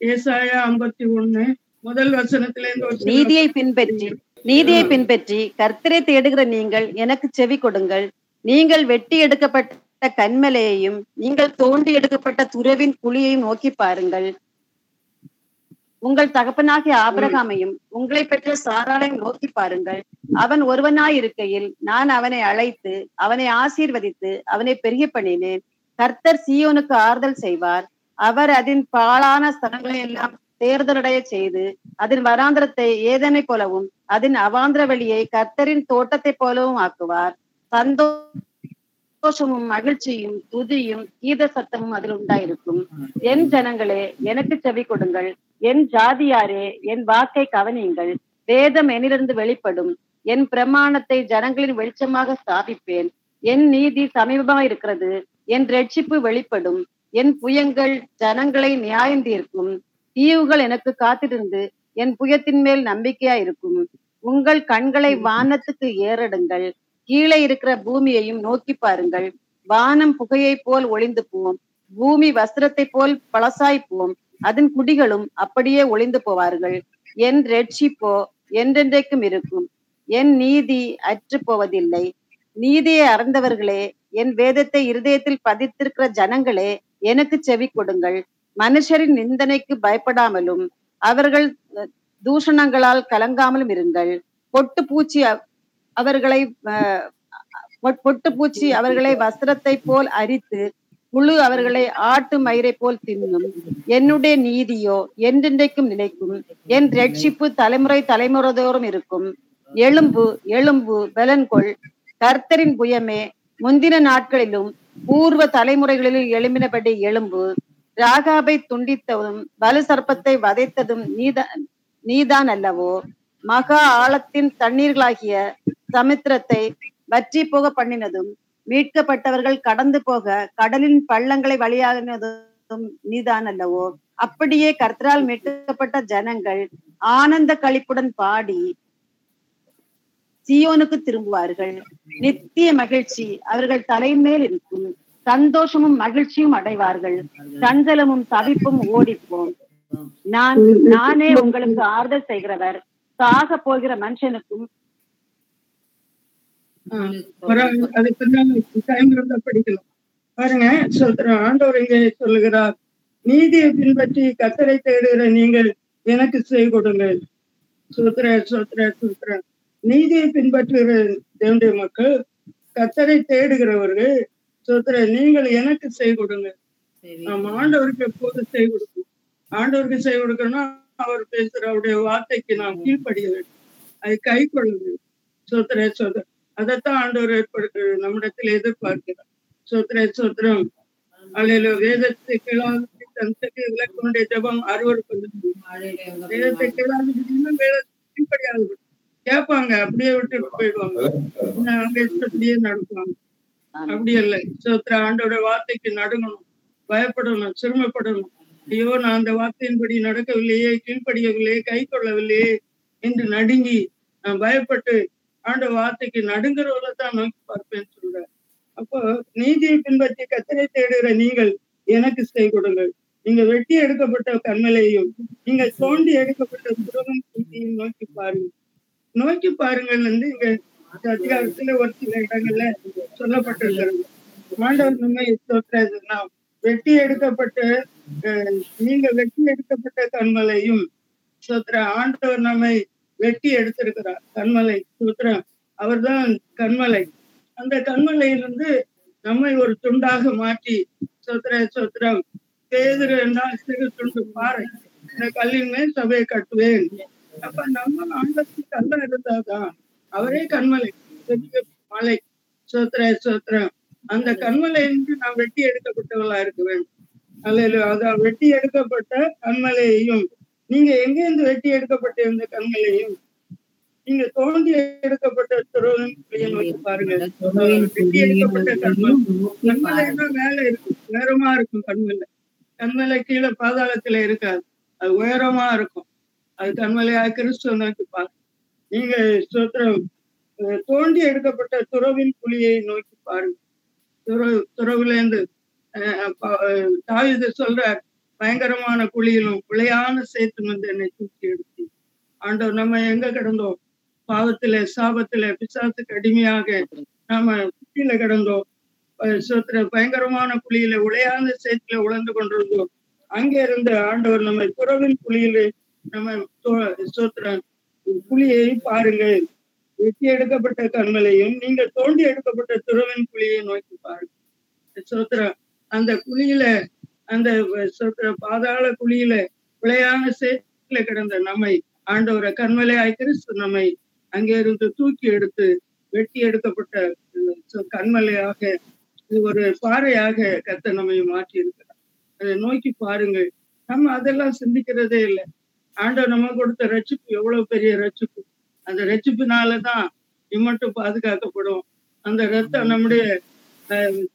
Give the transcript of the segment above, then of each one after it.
ஏசாயா ஐம்பத்தி ஒண்ணு முதல் வசனத்துல இருந்து ஒரு சில நீதியை பின்பற்றி நீதியை பின்பற்றி கர்த்தரை தேடுகிற நீங்கள் எனக்கு செவி கொடுங்கள். நீங்கள் வெட்டி எடுக்கப்பட்ட கண்மலையையும் நீங்கள் தோண்டி எடுக்கப்பட்ட துறவின் குழியையும் நோக்கி பாருங்கள். உங்கள் தகப்பனாகிய ஆபிரகாமையும் உங்களை பெற்ற சாராளையும் நோக்கி பாருங்கள். அவன் ஒருவனாய் இருக்கையில் நான் அவனை அழைத்து அவனை ஆசீர்வதித்து அவனை பெரிய பண்ணினேன். கர்த்தர் சீயோனுக்கு ஆறுதல் செய்வார். அவர் அதன் பாழான ஸ்தலங்களை எல்லாம் தேர்தலடைய செய்து அதன் வராந்திரத்தை ஏதனை போலவும் அதன் அவாந்திர வழியை கர்த்தரின் தோட்டத்தை போலவும் ஆக்குவார். சந்தோஷமும் மகிழ்ச்சியும் துதியும் கீத சத்தமும் அதில் உண்டாயிருக்கும். என் ஜனங்களே எனக்கு செவி கொடுங்கள். என் ஜாதியாரே என் வாக்கை கவனியுங்கள். வேதம் என்னிலிருந்து வெளிப்படும். என் பிரமாணத்தை ஜனங்களின் வெளிச்சமாக ஸ்தாபிப்பேன். என் நீதி சமீபமாக இருக்கிறது என் ரட்சிப்பு வெளிப்படும். என் புயங்கள் ஜனங்களை நியாயம் தீர்க்கும். தீவுகள் எனக்கு காத்திருந்து என் புயத்தின் மேல் நம்பிக்கையா இருக்கும் உங்கள் கண்களை வானத்துக்கு ஏறடுங்கள். கீழே இருக்கிற பூமியையும் நோக்கி பாருங்கள். வானம் புகையை போல் ஒளிந்து போம் பூமி வஸ்திரத்தை போல் பழசாய் போம். அதன் குடிகளும் அப்படியே ஒளிந்து போவார்கள். என் ரட்சிப்போ என்றென்றைக்கும் இருக்கும். என் நீதி அற்று போவதில்லை. நீதியை அறிந்தவர்களே என் வேதத்தை இருதயத்தில் பதித்திருக்கிற ஜனங்களே எனக்கு செவி கொடுங்கள். மனுஷரின் நிந்தனைக்கு பயப்படாமலும் அவர்கள் தூஷணங்களால் கலங்காமலும் இருங்கள். பொட்டு பூச்சி அவர்களை பொட்டு பூச்சி அவர்களை வஸ்திரத்தை போல் அரித்து புழு அவர்களை ஆட்டு மயிரை போல் தின்னும். என்னுடைய நீதியோ என்றென்றைக்கும் நிலைக்கும். என் ரட்சிப்பு தலைமுறை தலைமுறைதோறும் இருக்கும். எலும்பு எலும்பு பலன்கொள் கர்த்தரின் புயமே முந்தின நாட்களிலும் பூர்வ தலைமுறைகளில் எழும்பினபடி எலும்பு ராகாபை துண்டித்ததும் வலு சர்ப்பத்தை வதைத்ததும் நீத நீதான் அல்லவோ மகா ஆழத்தின் தண்ணீர்களாகிய சமுத்திரத்தை வற்றி போக பண்ணினதும் மீட்கப்பட்டவர்கள் கடந்து போக கடலின் பள்ளங்களை வழியாகினதும் நீதான் அல்லவோ அப்படியே கர்த்தரால் மீட்கப்பட்ட ஜனங்கள் ஆனந்த கழிப்புடன் பாடி சியோனுக்கு திரும்புவார்கள். நித்திய மகிழ்ச்சி. அவர்கள் தலைமேல் இருக்கும். சந்தோஷமும் மகிழ்ச்சியும் அடைவார்கள். சஞ்சலமும் தவிப்பும் ஓடிப்போம். நான் நானே உங்களுக்கு ஆறுதல் செய்கிறவர். சாக போகிற மனுஷனுக்கும் பாருங்க சொல்ற ஆண்டவர் இங்கே சொல்லுகிறார். நீதியை பின்பற்றி கத்தரை தேடுகிற நீங்கள் எனக்கு செய்ய கொடுங்கள் சொல்ற சொல்ற சோத்திர நீதியை பின்பற்றுகிற தேவனுடைய மக்கள். கத்தரை தேடுகிறவர்கள் சோத்திர நீங்கள் எனக்கு செய் கொடுங்க. நாம் ஆண்டவருக்கு எப்போது செய் கொடுக்கும் ஆண்டவருக்கு செய் கொடுக்கணும்னா அவர் பேசுற அவருடைய வார்த்தைக்கு நாம் கீழ்ப்படிய வேண்டும். அதை கை கொள்ள வேண்டும் சோத்திர சோத்திர அதைத்தான் ஆண்டவர் ஏற்படுத்த நம்மிடத்தில் எதிர்பார்க்கிறார். சோத்திர சோத்திரம் அல்ல வேதத்தை கேளாத தனக்கு விளக்கனுடைய ஜபம் அறுவருக்கு வேதத்தை வேதத்தை கீழ்ப்படியாது கேட்பாங்க அப்படியே விட்டு போயிடுவாங்க. அங்க இஷ்டப்படியே நடப்பாங்க. அப்படி இல்லை. சோத்திர ஆண்டோட வார்த்தைக்கு நடுங்கணும். பயப்படணும் சிரமப்படணும். ஐயோ நான் அந்த வார்த்தையின்படி நடக்கவில்லையே கீழ்ப்படியவில்லையே கை கொள்ளவில்லையே என்று நடுங்கி நான் பயப்பட்டு ஆண்ட வார்த்தைக்கு நடுங்கிறவளை தான் நோக்கி பார்ப்பேன்னு சொல்றார். அப்போ நீதியை பின்பற்றி கத்தரை தேடுகிற நீங்கள் எனக்கு செய் கொடுங்கள். நீங்க வெட்டி எடுக்கப்பட்ட கண்மலையும் நீங்க தோண்டி எடுக்கப்பட்ட குட்டியும் நோக்கி பாருங்க நோக்கி பாருங்கள் வந்து இங்க அதிகாரத்துல ஒரு சில இடங்கள்ல சொல்லப்பட்டிருக்கிறது. ஆண்டவர் நம்மை சொல்றது வெட்டி எடுக்கப்பட்ட அஹ், நீங்க வெட்டி எடுக்கப்பட்ட கண்மலையும் சோத்ர ஆண்டவர் நம்மை வெட்டி எடுத்திருக்கிறார். கண்மலை சோத்திரம் அவர்தான் கண்மலை அந்த கண்மலையிலிருந்து நம்மை ஒரு துண்டாக மாற்றி சோத்திர சோத்திரம் பேதுரு என்றால் சிறு துண்டு பாறை. இந்த கல்லின் மேல் சபையை கட்டுவேன். அப்ப நம்ம ஆண்டத்துக்கு கல்ல இருந்தாதான் அவரே கண்மலை மலை சோத்திர சோத்திரம். அந்த கண்மலையிலிருந்து நாம் வெட்டி எடுக்கப்பட்டவளா இருக்க வேண்டும். அல்ல அதான் வெட்டி எடுக்கப்பட்ட கண்மலையையும் நீங்க எங்கிருந்து வெட்டி எடுக்கப்பட்ட இந்த கண்மலையும் நீங்க தோண்டி எடுக்கப்பட்ட துறவின் பாருங்க வெட்டி எடுக்கப்பட்ட கண்மலை கண்மலைன்னா மேல இருக்கும் உயரமா இருக்கும் கண்மலை கண்மலை கீழே பாதாளத்துல இருக்காது. அது உயரமா இருக்கும். அது தன்மலையாக கிறிஸ்துவ பாருங்க நீங்க ஸ்தோத்திரம் தோண்டி எடுக்கப்பட்ட துறவின் புலியை நோக்கி பாருங்க. துறவு துறவுல இருந்து தாவிது சொல்றார் பயங்கரமான குழியிலும் பிழையான சேர்த்து வந்து என்னை தூக்கி எடுத்து. ஆண்டவர் நம்ம எங்க கிடந்தோம்? பாவத்துல சாபத்துல பிசாசுக்கு அடிமையாக நாம குட்டியில கிடந்தோம். அஹ் சோத்திர பயங்கரமான குழியில உளையாத சேத்துல உழந்து கொண்டிருந்தோம். அங்கே இருந்து ஆண்டவர் நம்மை துறவின் குழியில நம்ம தோ- குழியை பாருங்கள். வெட்டி எடுக்கப்பட்ட கண்மலையும் நீங்கள் தோண்டி எடுக்கப்பட்ட துறவின் குழியை நோக்கி பாருங்கள். சோத்திரம் அந்த குழியில அந்த பாதாள குழியில விளையான சேத்துல கிடந்த நம்மை ஆண்டவரை கண்மலையாய் கிறிஸ்து நம்மை அங்கே இருந்து தூக்கி எடுத்து வெட்டி எடுக்கப்பட்ட கண்மலையாக இது ஒரு பாறையாக கத்த நம்மை மாற்றி இருக்கிறார் அதை நோக்கி பாருங்கள். நம்ம அதெல்லாம் சிந்திக்கிறதே இல்லை. ஆண்டவர் நம்ம கொடுத்த ரட்சிப்பு எவ்வளவு பெரிய ரட்சிப்பு? அந்த ரட்சிப்பினாலதான் இம்மட்டும் பாதுகாக்கப்படும் அந்த ரத்தம் நம்முடைய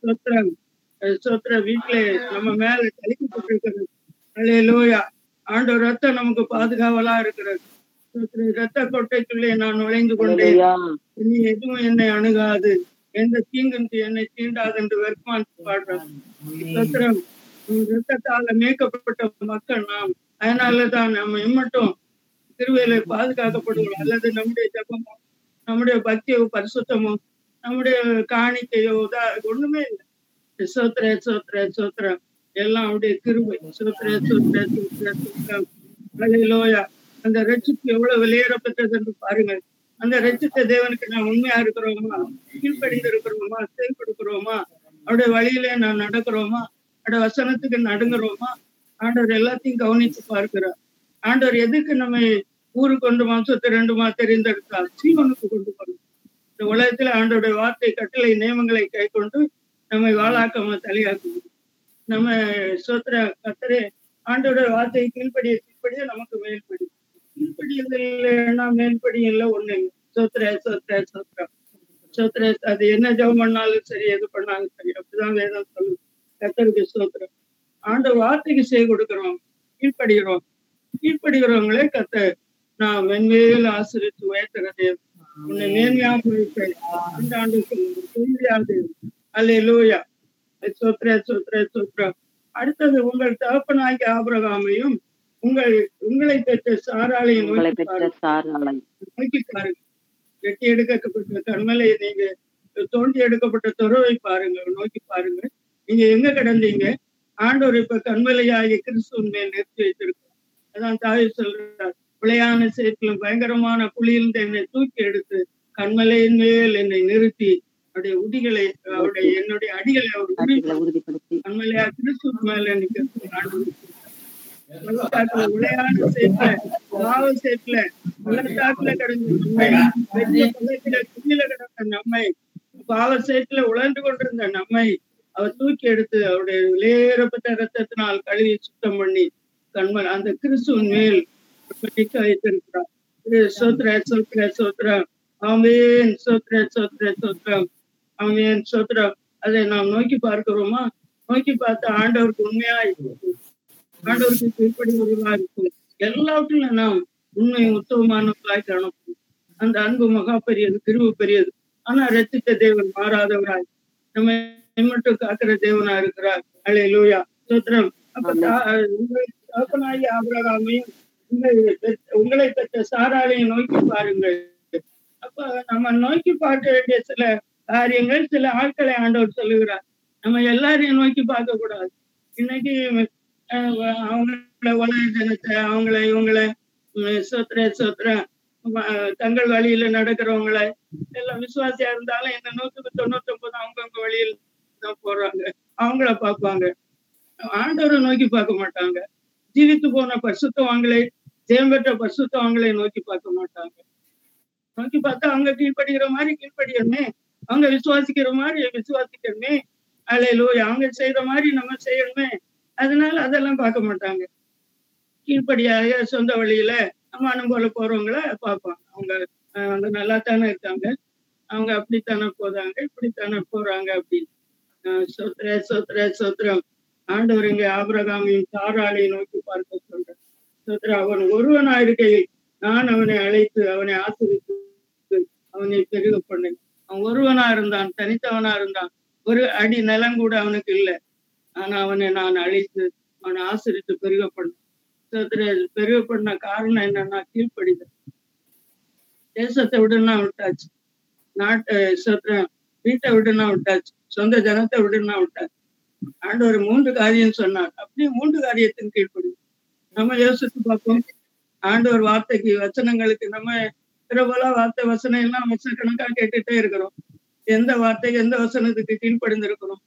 சொத்திரம் சொத்திர வீட்டுல நம்ம மேல கழிக்கப்பட்டிருக்கிறது அலையலோயா ஆண்டவர் ரத்தம் நமக்கு பாதுகாவலா இருக்கிறது. ரத்த கொட்டைக்குள்ளே நான் நுழைந்து கொண்டேன். இனி எதுவும் என்னை அணுகாது. எந்த தீங்கும் தீ- என்னை தீண்டாது என்று வெறுப்பான் பாடுறான். உம் ரத்தத்தால மீட்கப்பட்ட மக்கள் நாம். அதனாலதான் நம்ம இம்மட்டும் திருவேலை பாதுகாக்கப்படுவோம். அல்லது நம்முடைய ஜபமோ நம்முடைய பக்தியோ பரிசுத்தமோ நம்முடைய காணிக்கையோ இதா ஒண்ணுமே இல்லை. சோத்திர சோத்திர சோத்திரம் எல்லாம் அப்படியே கிருவை சோத்திர சோத்திர சோத்திர சோத்திரம் அந்த ரட்சிப்பு எவ்வளவு வெளியேறப்பட்டது என்று அந்த ரட்சித்த தேவனுக்கு நான் உண்மையா இருக்கிறோமா? கீழ்ப்படிந்து இருக்கிறோமா? செயல்படுக்கிறோமா அவருடைய வழியிலே நான் நடக்கிறோமா? அவருடைய வசனத்துக்கு நடுங்குறோமா? ஆண்டவர் எல்லாத்தையும் கவனித்து பார்க்கிறார். ஆண்டவர் எதுக்கு நம்ம ஊருக்கு கொண்டு மாசத்தை ரெண்டுமா தெரிந்தெடுத்தார்? சீவனுக்கு கொண்டு போறோம் இந்த உலகத்துல ஆண்டோடைய வார்த்தை கட்டளை நியமங்களை கை கொண்டு நம்மை வாழாக்காம தலையாக்கு நம்ம சோத்திர கத்தரே ஆண்டோட வார்த்தை கீழ்படிய கீழ்படிய நமக்கு மேல்படி. கீழ்ப்படியதில்லைன்னா மேல்படி இல்லை ஒண்ணு இல்லை. சோத்திர சோத்திர சோத்திரம். சோத்திர அது என்ன ஜெபம் பண்ணாலும் சரி எது பண்ணாலும் சரி அப்படிதான் வேதம் சொல்லுது. கத்தருக்கு சோத்திரம். ஆண்ட வார்த்தைக்கு செய்ய கொடுக்கிறோம். கீழ்ப்படுகிறோம். கீழ்ப்படுகிறவங்களே கத்த நான் மென்மேல் ஆசிரித்து உயர்த்துகிறதே உன்னை நேர்மையாக வைப்பேன். இந்த ஆண்டு அல்லே லூயா சோத்ர சோத்ர சோத்ரம் அடுத்தது உங்கள் தகப்பனாகிய ஆபிரகாமையும் உங்கள் உங்களை பெற்ற சாராளையும் நோக்கி பாருங்க வெட்டி எடுக்கப்பட்ட கண்மலையை நீங்க தோண்டி எடுக்கப்பட்ட துறவை பாருங்க நோக்கி பாருங்க நீங்க எங்க கிடந்தீங்க? ஆண்டவர் இப்ப கண்மலையாகிய கிறிஸ்துவின் மேல் நிறுத்தி வைத்திருக்கிறார். அதான் தாய் சொல்றார் விளையான சேற்றிலும் பயங்கரமான குழியிலிருந்து என்னை தூக்கி எடுத்து கண்மலையின் மேல் என்னை நிறுத்தி அவருடைய உடிகளை அவருடைய என்னுடைய அடிகளை அவர் உறுதிப்படுத்தி. கண்மலையா கிறிஸ்துவின் மேல எனக்கு விளையாட்டு சேத்துல பாவ சேத்துல பள்ளத்தாக்குல கிடந்த நம்மை குழியில கிடந்த நம்மை பாவ சேத்துல உழந்து கொண்டிருந்த நம்மை அவர் தூக்கி எடுத்து அவருடைய விலையேறப்பட்ட ரத்தத்தினால் கழுவி சுத்தம் பண்ணி கண்மன் அந்த கிறிஸ்துவின் மேல் நிற்க வைத்திருக்கிறார் இது சோத்ர சோத்ர சோத்ரம் ஆமேன். சோத்ர சோத்ர சோத்ரம் ஆமேன். சோத்ரம் அதை நாம் நோக்கி பார்க்கிறோமா? நோக்கி பார்த்து ஆண்டவருக்கு உண்மையா இருக்கும். ஆண்டவருக்கு கீழ்ப்படிவர்களா இருக்கும். எல்லாவற்றிலும் நாம் உண்மை உத்தவமானவர்களாய் காணப்படும். அந்த அன்பு மகா பெரியது கிருவு பெரியது. ஆனா ரத்தித்த தேவன் மாறாதவராய் நம்ம மட்டும் காக்கிற தேவனா இருக்கிறார். அலே லூயா சோத்திரம் அப்ப தா- உங்கள் தகப்பனாகிய ஆபிரகாமையும் உங்களை பெற்ற- சாராளையும் நோக்கி பாருங்கள். அப்ப நம்ம நோக்கி பார்க்க வேண்டிய சில காரியங்கள் சில ஆட்களை ஆண்டவர் சொல்லுகிறார். நம்ம எல்லாரையும் நோக்கி பார்க்க கூடாது. இன்னைக்கு அவங்கள உலக ஜனத்தை அவங்கள இவங்கள சோத்திர சோத்திர தங்கள் வழியில நடக்கிறவங்கள எல்லாம் விசுவாசியா இருந்தாலும் இந்த நூத்துக்கு தொண்ணூத்தி ஒன்பது அவங்கவுங்க வழியில் தான் போறாங்க. அவங்கள பார்ப்பாங்க. ஆண்டவரை நோக்கி பார்க்க மாட்டாங்க. ஜீவித்து போன பரிசுத்தவான்களை ஜெயம் பெற்ற பரிசுத்தவான்களை நோக்கி பார்க்க மாட்டாங்க. நோக்கி பார்த்தா அவங்க கீழ்படுகிற மாதிரி கீழ்ப்படியணுமே அவங்க விசுவாசிக்கிற மாதிரி விசுவாசிக்கணுமே அலையிலோ அவங்க செய்யற மாதிரி நம்ம செய்யணுமே. அதனால அதெல்லாம் பார்க்க மாட்டாங்க. கீழ்ப்படியாக சொந்த வழியில அம்மானம் போல போறவங்கள பார்ப்பாங்க. அவங்க அஹ், அவங்க நல்லா தானே இருக்காங்க. அவங்க அப்படித்தானே போறாங்க இப்படித்தானே போறாங்க அப்படின்னு. சொத்ர சொத்ர சொத்ரம் ஆண்டவர் இங்கே ஆபிரகாமையும் தாராளையும் நோக்கி பார்க்க சொல்றேன் சொத்ர அவன் ஒருவனா இருக்கையில் நான் அவனை அழைத்து அவனை ஆசிரித்து அவனை பெருக பண்ணேன் அவன் ஒருவனா இருந்தான் தனித்தவனா இருந்தான். ஒரு அடி நிலம் கூட அவனுக்கு இல்லை. ஆனா அவனை நான் அழைத்து அவனை ஆசிரித்து பெருக பண்ணேன் சொத்ர பெருக பண்ண காரணம் என்னன்னா கீழ்ப்படிதல். தேசத்தை விடுனா விட்டாச்சு. நாட்டை சோத்திரம் வீட்டை விடுனா விட்டாச்சு. சொந்த ஜனத்தை விடுனா விட்டாச்சு. ஆண்டவர் மூன்று காரியம் சொன்னார். அப்படியே மூன்று காரியத்தின் கீழ்ப்படி நம்ம யோசித்து பார்ப்போம். ஆண்டவர் வார்த்தைக்கு வசனங்களுக்கு நம்ம பிரபல வார்த்தை வசனம் எல்லாம் வருஷக்கணக்கா கேட்டுட்டே இருக்கிறோம். எந்த வார்த்தைக்கு எந்த வசனத்துக்கு கீழ்ப்படிந்திருக்கிறோம்?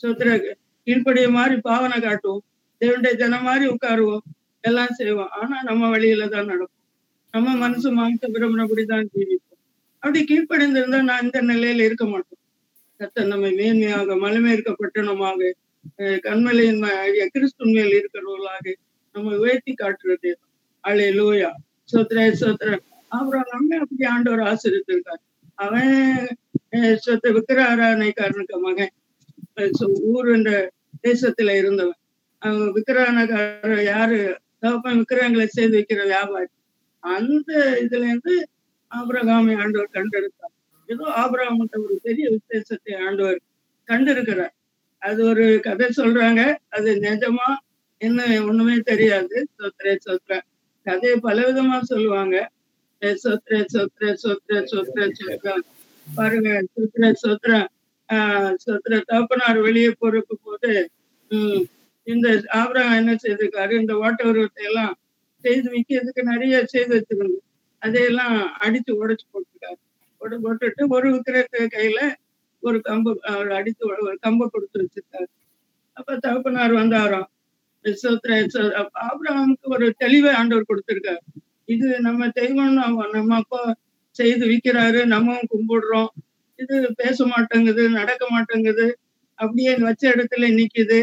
சோத்திர கீழ்ப்படிய மாதிரி பாவனை காட்டுவோம். தேவனுடைய ஜனம் மாதிரி உட்காருவோம். எல்லாம் செய்வோம். ஆனா நம்ம வழியில தான் நடக்கும். நம்ம மனசு மாம்ச தான் ஜீவிப்போம் அப்படி கீழ்ப்படைந்திருந்தா நான் இந்த நிலையில இருக்க மாட்டோம் கத்த நம்மை மேன்மையாக மலைமேற்க பட்டணமாக கண்மலையின் கிறிஸ்துவ மேல் இருக்கிறவர்களாக நம்ம உயர்த்தி காட்டுறது அலே லோயா சோத்ர சோத்ர. அப்புறம் நம்ம அப்படி ஆண்டவர் ஆசிரியத்திருக்காரு அவன் சொத்த விக்கிராராணைக்காரனுக்கு மகன். ஊர் என்ற தேசத்துல இருந்தவன். அவங்க விக்கிரகார யாரு? தகப்பன் விக்கிரகங்களை செய்து வைக்கிற வியாபாரி. அந்த இதுல இருந்து ஆபரகாமை ஆண்டவர் கண்டெடுத்தார். ஏதோ ஆபரகாமட்ட ஒரு பெரிய விசேஷத்தை ஆண்டவர் கண்டிருக்கிறார் அது ஒரு கதை சொல்றாங்க. அது நிஜமா என்ன ஒண்ணுமே தெரியாது. சொத்ரே சொத்ர. கதையை பலவிதமா சொல்லுவாங்க. சொத்ரே சொத்ரே சொத்ரே சொத்ரே சொத்ரா. பாருங்க சொத்ர சொத்ர. ஆஹ் சொத்ர தகப்பனார் வெளியே போறக்கு போது உம் இந்த ஆபரகம் என்ன செய்திருக்காரு? இந்த ஓட்ட உருவத்தை எல்லாம் செய்து விற்கிறதுக்கு நிறைய செய்து வச்சிருந்து அதையெல்லாம் அடிச்சு உடைச்சு போட்டுருக்காரு. போட்டு போட்டுட்டு ஒரு விக்கிரத்து கையில ஒரு கம்பு அவர் அடித்து ஒரு கம்பை கொடுத்து வச்சிருக்காரு. அப்ப தகப்பனார் வந்தாராம். ஆபிரகாமுக்கு ஒரு தெளிவை ஆண்டவர் கொடுத்திருக்காரு. இது நம்ம தெய்வம் நம்ம அப்பா செய்து விற்கிறாரு நம்மவும் கும்பிடுறோம். இது பேச மாட்டேங்குது நடக்க மாட்டேங்குது. அப்படியே வச்ச இடத்துல நிக்குது.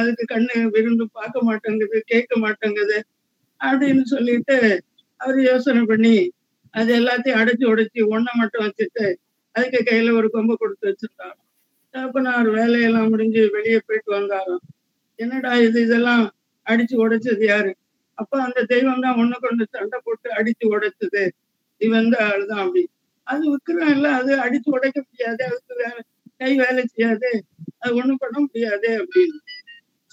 அதுக்கு கண்ணு விருந்து பார்க்க மாட்டேங்குது கேட்க மாட்டேங்குது. அப்படின்னு சொல்லிட்டு அவர் யோசனை பண்ணி அது எல்லாத்தையும் அடைச்சு உடைச்சி ஒன்றை மட்டும் வச்சுட்டு அதுக்கு கையில ஒரு கொம்பை கொடுத்து வச்சிருந்தாங்க. தகப்பனார் வேலையெல்லாம் முடிஞ்சு வெளியே போயிட்டு வந்தாராம். என்னடா இது இதெல்லாம் அடிச்சு உடைச்சது யாரு? அப்ப அந்த தெய்வம் தான் ஒண்ணு கொண்டு சண்டை போட்டு அடிச்சு உடைச்சது. இவன் தான் ஆளுதான் அப்படி. அது விக்கிரம் இல்ல அது அடிச்சு உடைக்க முடியாது அதுக்கு வேலை கை வேலை செய்யாது. அது ஒண்ணும் பண்ண முடியாது அப்படின்னு.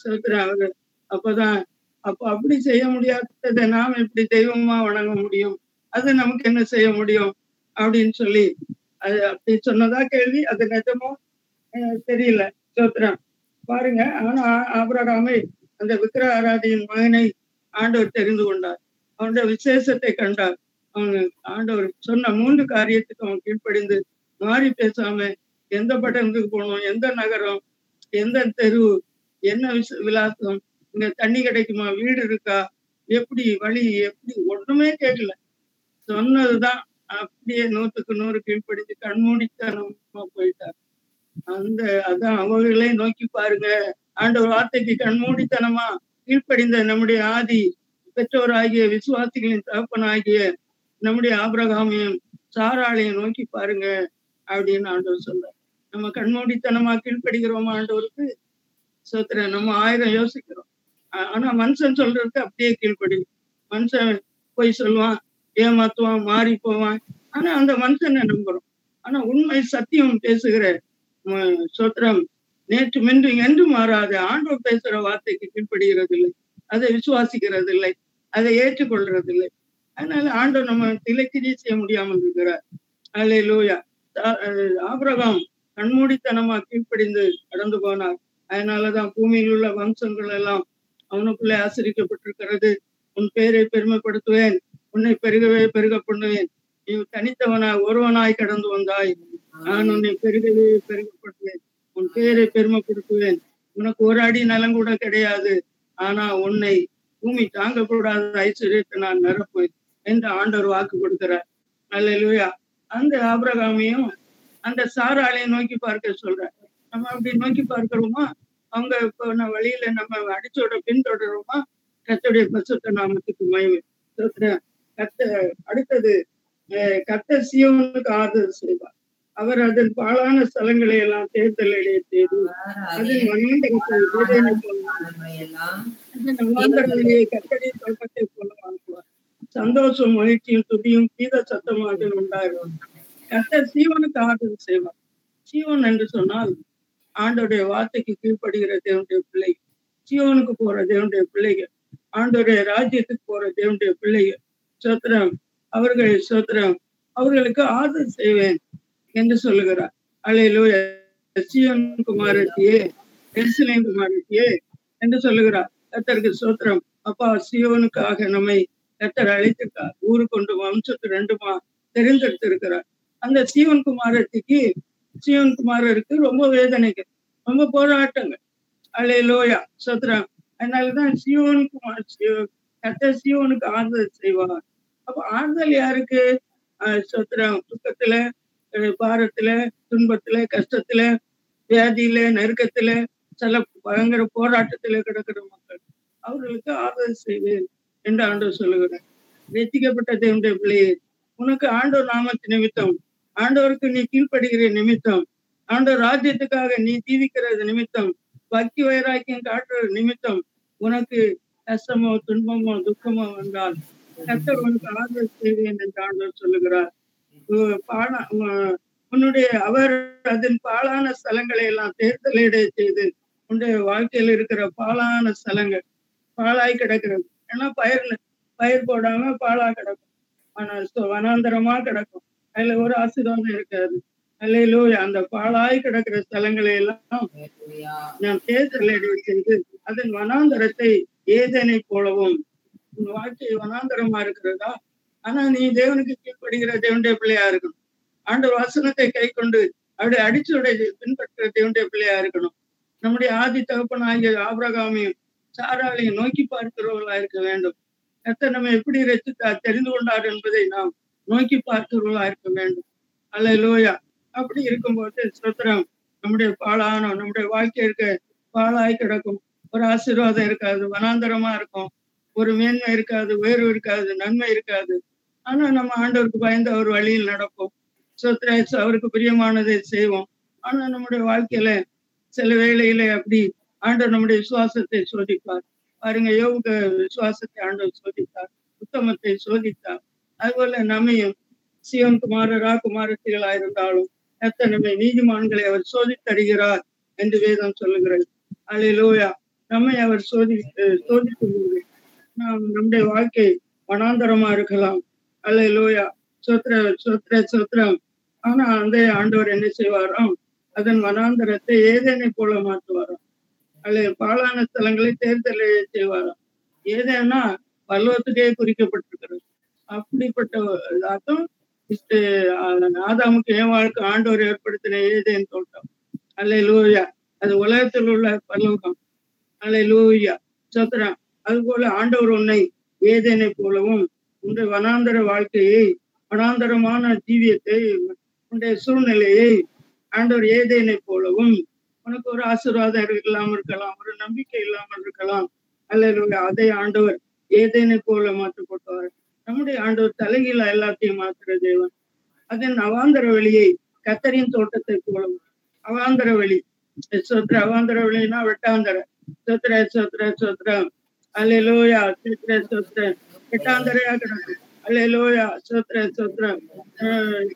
சொல்லுற அவரு அப்பதான் அப்போ அப்படி செய்ய முடியாததை நாம் எப்படி தெய்வமா வணங்க முடியும்? அது நமக்கு என்ன செய்ய முடியும்? அப்படின்னு சொல்லி அது அப்படி சொன்னதா கேள்வி? அது நிஜமோ? தெரியல சோத்ரா பாருங்க ஆனா ஆபரகாமை அந்த விக்கிர ஆராதியின் மகனை ஆண்டவர் தெரிந்து கொண்டார். அவனுடைய விசேஷத்தை கண்டார். அவங்க ஆண்டவர் சொன்ன மூன்று காரியத்துக்கு அவன் கீழ்ப்படிந்து மாறி பேசாம எந்த பட்டணத்துக்கு போகணும்? எந்த நகரம்? எந்த தெரு? என்ன விச விலாசம்? இங்க தண்ணி கிடைக்குமா? வீடு இருக்கா? எப்படி வழி? எப்படி? ஒண்ணுமே கேட்கல சொன்னதுதான். அப்படியே நூத்துக்கு நூறு கீழ்ப்படிச்சு கண்மூடித்தனமா போயிட்டார். அந்த அதான் அவர்களே நோக்கி பாருங்க. ஆண்டவர் வார்த்தைக்கு கண்மூடித்தனமா கீழ்ப்படிந்த நம்முடைய ஆதி பெற்றோர் ஆகிய விசுவாசிகளின் தகப்பனாகிய நம்முடைய ஆபிரகாமையும் சாராளையும் நோக்கி பாருங்க அப்படின்னு ஆண்டவர் சொல்றார். நம்ம கண்மூடித்தனமா கீழ்ப்படுகிறோமா ஆண்டவருக்கு? சோத்திர நம்ம ஆயிரம் யோசிக்கிறோம். ஆனா மனுஷன் சொல்றதுக்கு அப்படியே கீழ்ப்படி. மனுஷன் போய் சொல்லுவான் ஏமாத்துவான் மாறி போவான். ஆனா அந்த மனுஷனை நம்புறோம் ஆனா உண்மை சத்தியம் பேசுகிற சோத்திரம் நேற்று மென்று என்று மாறாது. ஆண்டவர் பேசுற வார்த்தைக்கு கீழ்ப்படுகிறது இல்லை அதை விசுவாசிக்கிறது இல்லை அதை ஏற்றுக்கொள்றது இல்லை அதனால ஆண்டவர் நம்ம திலைக்கிரி செய்ய முடியாமல் இருக்கிறார். அல்ல லூயா ஆபிரகாம் கண்மூடித்தனமா கீழ்ப்படிந்து கடந்து போனார். அதனாலதான் பூமியில் உள்ள வம்சங்கள் எல்லாம் அவனுக்குள்ளே ஆசிரிக்கப்பட்டிருக்கிறது. உன் பேரை பெருமைப்படுத்துவேன். உன்னை பெருகவே பெருக பண்ணுவேன். நீ தனித்தவனாய் ஒருவனாய் கடந்து வந்தாய். நான் உன்னை பெருகவே பெருகப்படுவேன். உன் பேரை பெருமைப்படுத்துவேன். உனக்கு ஒரு அடி நலம் கூட கிடையாது. ஆனா உன்னை பூமி தாங்கக்கூடாத ஐஸ்வர்யத்தை நான் நிரப்புவேன் என்று ஆண்டவர் வாக்கு கொடுக்கிறார். அல்லா அந்த ஆபிரகாமையும் அந்த சாராலையும் நோக்கி பார்க்க சொல்ற நம்ம அப்படி நோக்கி பார்க்கிறோமா? அவங்க போன வழியில நம்ம அடிச்சோட பின்தொடருமா கத்துடைய பசுத்த நாமத்துக்கு மயவு கத்த அடுத்தது கத்த சியோனுக்கு ஆதரவு செய்வார். அவர் அதன் பாழான ஸ்தலங்களை எல்லாம் தேர்தல் செய்து கத்தடி தோட்டத்தை போல சந்தோஷம் மகிழ்ச்சியும் துதியும் கீத சத்தமாக உண்டாகும். கத்த சீவனுக்கு ஆதரவு செய்வார். சீவன் என்று சொன்னால் ஆண்டோடைய வார்த்தைக்கு கீழ்ப்படுகிற தேவனுடைய பிள்ளைகள் சியோனுக்கு போற தேவனுடைய பிள்ளைகள் ஆண்டோடைய ராஜ்யத்துக்கு போற தேவனுடைய பிள்ளைகள் சோத்திரம் அவர்கள் சோத்திரம் அவர்களுக்கு ஆதரவு செய்வேன் என்று சொல்லுகிறார். அலையிலோ சியோன் குமாரத்தியே எருசலேம் குமாரத்தியே என்று சொல்லுகிறார். கத்தருக்கு சோத்திரம் அப்பா சியோனுக்காக நம்மை கத்தர் அழைத்திருக்கார். ஊரு கொண்டு வம்சத்து ரெண்டுமா தெரிந்தெடுத்திருக்கிறார். அந்த சீவன் குமாரத்திக்கு சீவன் குமாரருக்கு ரொம்ப வேதனைகள் ரொம்ப போராட்டங்கள். அலையிலோயா சோத்திரம் அதனாலதான் சியோன் குமார் கத்த சிவனுக்கு ஆறுதல் செய்வார். அப்ப ஆறுதல் யாருக்கு? ஆஹ் துக்கத்துல பாரத்துல துன்பத்துல கஷ்டத்துல வியாதியில நெருக்கத்துல சில பயங்கர போராட்டத்துல கிடக்கிற மக்கள் அவர்களுக்கு ஆறுதல் செய்வேன் என்று ஆண்டவர் சொல்லுகிறார். வெற்றிக்கப்பட்ட தேவனுடைய பிள்ளையே உனக்கு ஆண்டோர் நாம நிமித்தம் ஆண்டவருக்கு நீ கீழ்ப்படுகிற நிமித்தம் ஆண்டவர் ராஜ்யத்துக்காக நீ ஜீவிக்கிறது நிமித்தம் பக்தி வைராக்கியம் காட்டுற நிமித்தம் உனக்கு கஷ்டமோ துன்பமோ துக்கமோ வந்தால் கத்தர் உனக்கு ஆதரவு செய்வேன் என்று ஆண்டவர் சொல்லுகிறார். பாழா உன்னுடைய அவர் அதன் பாழான ஸ்தலங்களை எல்லாம் தேர்தலிட செய்து உன்னுடைய வாழ்க்கையில் இருக்கிற பாழான ஸ்தலங்கள் பாலாய் கிடக்கிறது. ஏன்னா பயிர் பயிர் போடாம பாழா கிடக்கும். ஆனா வனாந்தரமா கிடக்கும். அதுல ஒரு ஆசீர்வாதம் இருக்காது. அல்லையிலோ அந்த பாழாய் கிடக்கிற ஸ்தலங்களை எல்லாம் நான் தேர்தலிட செய்து அதன் வனாந்தரத்தை ஏதனை போலவும். உன் வாழ்க்கை வனாந்தரமா இருக்கிறதா? ஆனா நீ தேவனுக்கு கீழ்ப்படுகிற தேவனுடைய பிள்ளையா இருக்கணும். ஆண்டவர் வசனத்தை கை கொண்டு அவருடைய அடிச்சுடைய பின்பற்ற தேவனுடைய பிள்ளையா இருக்கணும். நம்முடைய ஆதி தகப்பன் ஆகிய ஆபிரகாமையும் சாராலையும் நோக்கி பார்க்கிறவர்களா இருக்க வேண்டும். எத்தனை நம்ம எப்படி ரசித்தார் தெரிந்து கொண்டார் என்பதை நாம் நோக்கி பார்க்கிறவர்களா இருக்க வேண்டும். அல்ல லோயா அப்படி இருக்கும்போது சுத்திரம் நம்முடைய பாழானோம் நம்முடைய வாழ்க்கையிற்கு இருக்க பாலாய் கிடக்கும். ஒரு ஆசீர்வாதம் இருக்காது வனாந்தரமா இருக்கும். ஒரு மேன்மை இருக்காது உயர்வு இருக்காது நன்மை இருக்காது. ஆனா நம்ம ஆண்டவருக்கு பயந்து அவர் வழியில் நடப்போம். சொத்ராஜ் அவருக்கு பிரியமானதை செய்வோம். ஆனா நம்முடைய வாழ்க்கையில சில வேளையில அப்படி ஆண்டவர் நம்முடைய விசுவாசத்தை சோதிப்பார். பாருங்க யோக விசுவாசத்தை ஆண்டவர் சோதித்தார். உத்தமத்தை சோதித்தார். அதுபோல நம்மையும் சிவன் குமாரரா குமாரத்திகளா இருந்தாலும் எத்தனை நீதிமான்களை அவர் சோதித்தருகிறார் என்று வேதம் சொல்லுகிறது. லோயா நம்மை அவர் சோதி சோதித்துள்ளது. நாம் நம்முடைய வாழ்க்கை வனாந்தரமா இருக்கலாம். அல்ல லோயா சோத்ர சோத்ர சொத்திரம். ஆனா அந்த ஆண்டவர் என்ன செய்வாராம்? அதன் வனாந்தரத்தை ஏதேனை போல மாற்றுவாராம். அல்லது பாலான ஸ்தலங்களை தேர்தல் செய்வாராம். ஏதேனா பல்லவத்துக்கே குறிக்கப்பட்டிருக்கிறது. அப்படிப்பட்ட அதாக்கம் ஆதாமுக்கு ஏவாளுக்கு ஆண்டவர் ஏற்படுத்தின ஏதேன் தோட்டம் அல்ல லூயா அது உலகத்தில் உள்ள பல்லோகம் அல்ல லூயா சத்திரம் அதுபோல ஆண்டவர் உன்னை ஏதேனை போலவும் உன்னுடைய வனாந்தர வாழ்க்கையை வனாந்தரமான ஜீவியத்தை உன்னுடைய சூழ்நிலையை ஆண்டவர் ஏதேனை போலவும் உனக்கு ஒரு ஆசீர்வாதம் இருக்கலாம் இருக்கலாம் ஒரு நம்பிக்கை இல்லாமல் இருக்கலாம். அல்ல அதை ஆண்டவர் ஏதேனை போல மாற்றப்பட்டவர். நம்முடைய ஆண்டவர் தலைகீழ எல்லாத்தையும் மாற்றுற தேவன். அதன் அவாந்தர வழியை கத்தரின் தோட்டத்தை போலவும் அவாந்தர வழி சோத்ர அவாந்தர வழினா வெட்டாந்தர. சோத்ர சோத்ர சொத்திரம் அல்லையிலோயா சோத்ர சோத்ர வெட்டாந்தரையா கிடக்கும் அல்லோயா சோத்ர சொத்திரம்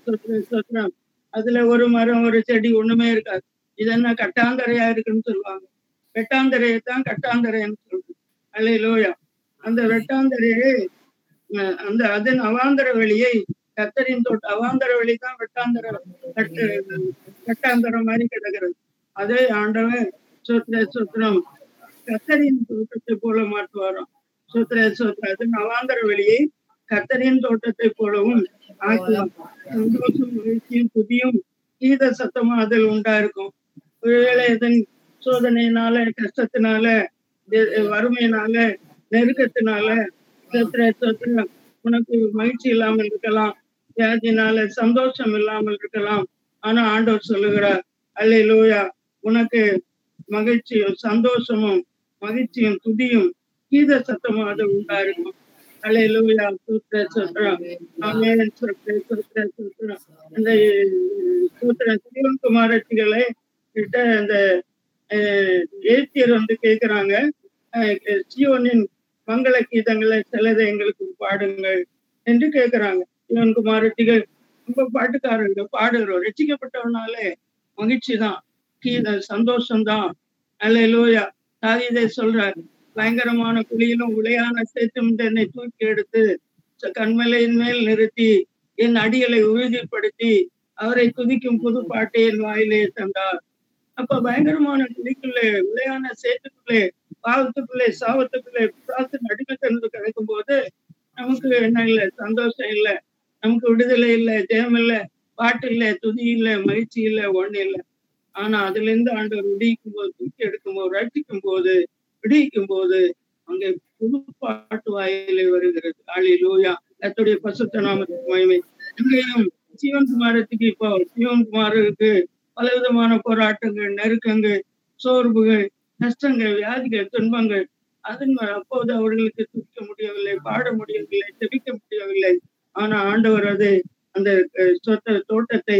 சோத்ர சொத்திரம் அதுல ஒரு மரம் ஒரு செடி ஒண்ணுமே இருக்காது. இது கட்டாந்தரையா இருக்குன்னு சொல்லுவாங்க. வெட்டாந்தரையை தான் கட்டாந்தரைன்னு சொல்றது அல்லையிலோயா அந்த வெட்டாந்தரையை அந்த அதன் அவாந்தர வழியை கத்தரின் தொட்டு அவாந்தர வழி தான் வெட்டாந்தர வெட்டாந்தரம் மாதிரி கிடக்கிறது. அதே ஆண்டவன் சொத்திர சொத்திரம் கத்தரின் தோட்டத்தை போல மாற்றுவாராம். சொத்திர சொத்திர அதன் அவாந்தர வழியை கத்தரின் தோட்டத்தை போலவும் ஆக்கலாம் சந்தோஷம் மகிழ்ச்சியும் புதியும் கீத சத்தமும் அதில் உண்டா இருக்கும் ஒருவேளை இதன் சோதனையினால கஷ்டத்தினால வறுமையினால நெருக்கத்தினால உனக்கு மகிழ்ச்சி இல்லாமல் இருக்கலாம். வியாதினால சந்தோஷம் இல்லாமல் இருக்கலாம். ஆனா ஆண்டவர் சொல்லுகிறார் அல்லை லோயா உனக்கு மகிழ்ச்சியும் சந்தோஷமும் மகிழ்ச்சியும் துதியும் கீத சத்தமும் அது உண்டா இருக்கும் அல்ல லோயா சூத்திர சத்திரம் ஆமேன் சத்திர சத்திர சத்திரம் இந்த சூத்திர சிவகுமாரத்திகளை கிட்ட அந்த ஏத்தியர் வந்து கேக்குறாங்க. சியோனின் மங்கள கீதங்களை சிலதை எங்களுக்கு பாடுங்கள் என்று கேட்கிறாங்க சிவன் குமாரட்டிகள் ரொம்ப பாட்டுக்காரங்க பாடுகிறோம் ரசிக்கப்பட்டவனாலே மகிழ்ச்சி தான் கீத சந்தோஷம்தான். அல்ல லோயா தாவீதை சொல்றாரு பயங்கரமான குழியிலும் உளையான சேற்றும் என்னை தூக்கி எடுத்து கண்மலையின் மேல் நிறுத்தி என் அடிகளை உறுதிப்படுத்தி அவரை துதிக்கும் புது பாட்டை என் வாயிலே தந்தார். அப்ப பயங்கரமான குழிக்குள்ளே உளையான சேத்துக்குள்ளே பாவத்துக்குள்ளே சாவத்துக்குள்ளே பிசாசின் கிடைக்கும் போது நமக்கு என்ன இல்லை சந்தோஷம் இல்லை. நமக்கு விடுதலை இல்லை ஜெயம் இல்லை பாட்டு இல்லை துதி இல்லை மகிழ்ச்சி இல்லை ஒண்ணு இல்லை. ஆனா அதுல இருந்து ஆண்டவர் விடிக்கும் போது தூக்கி எடுக்கும் போது ரட்சிக்கும் போது விடுவிக்கும் போது அங்கே புது பாட்டு வாயிலே வருகிறது. ஆளி லூயா கத்துடைய பசுத்த நாமத்துக்கு மகிமை. இங்கேயும் சிவன்குமாரத்துக்கு இப்போ சிவன்குமாருக்கு பலவிதமான போராட்டங்கள் நெருக்கங்கள் சோர்வுகள் நஷ்டங்கள் வியாதிகள் துன்பங்கள் அதன் அப்போது அவர்களுக்கு துடிக்க முடியவில்லை பாட முடியவில்லை செபிக்க முடியவில்லை. ஆனா ஆண்டவர் அது அந்த சொத்த தோட்டத்தை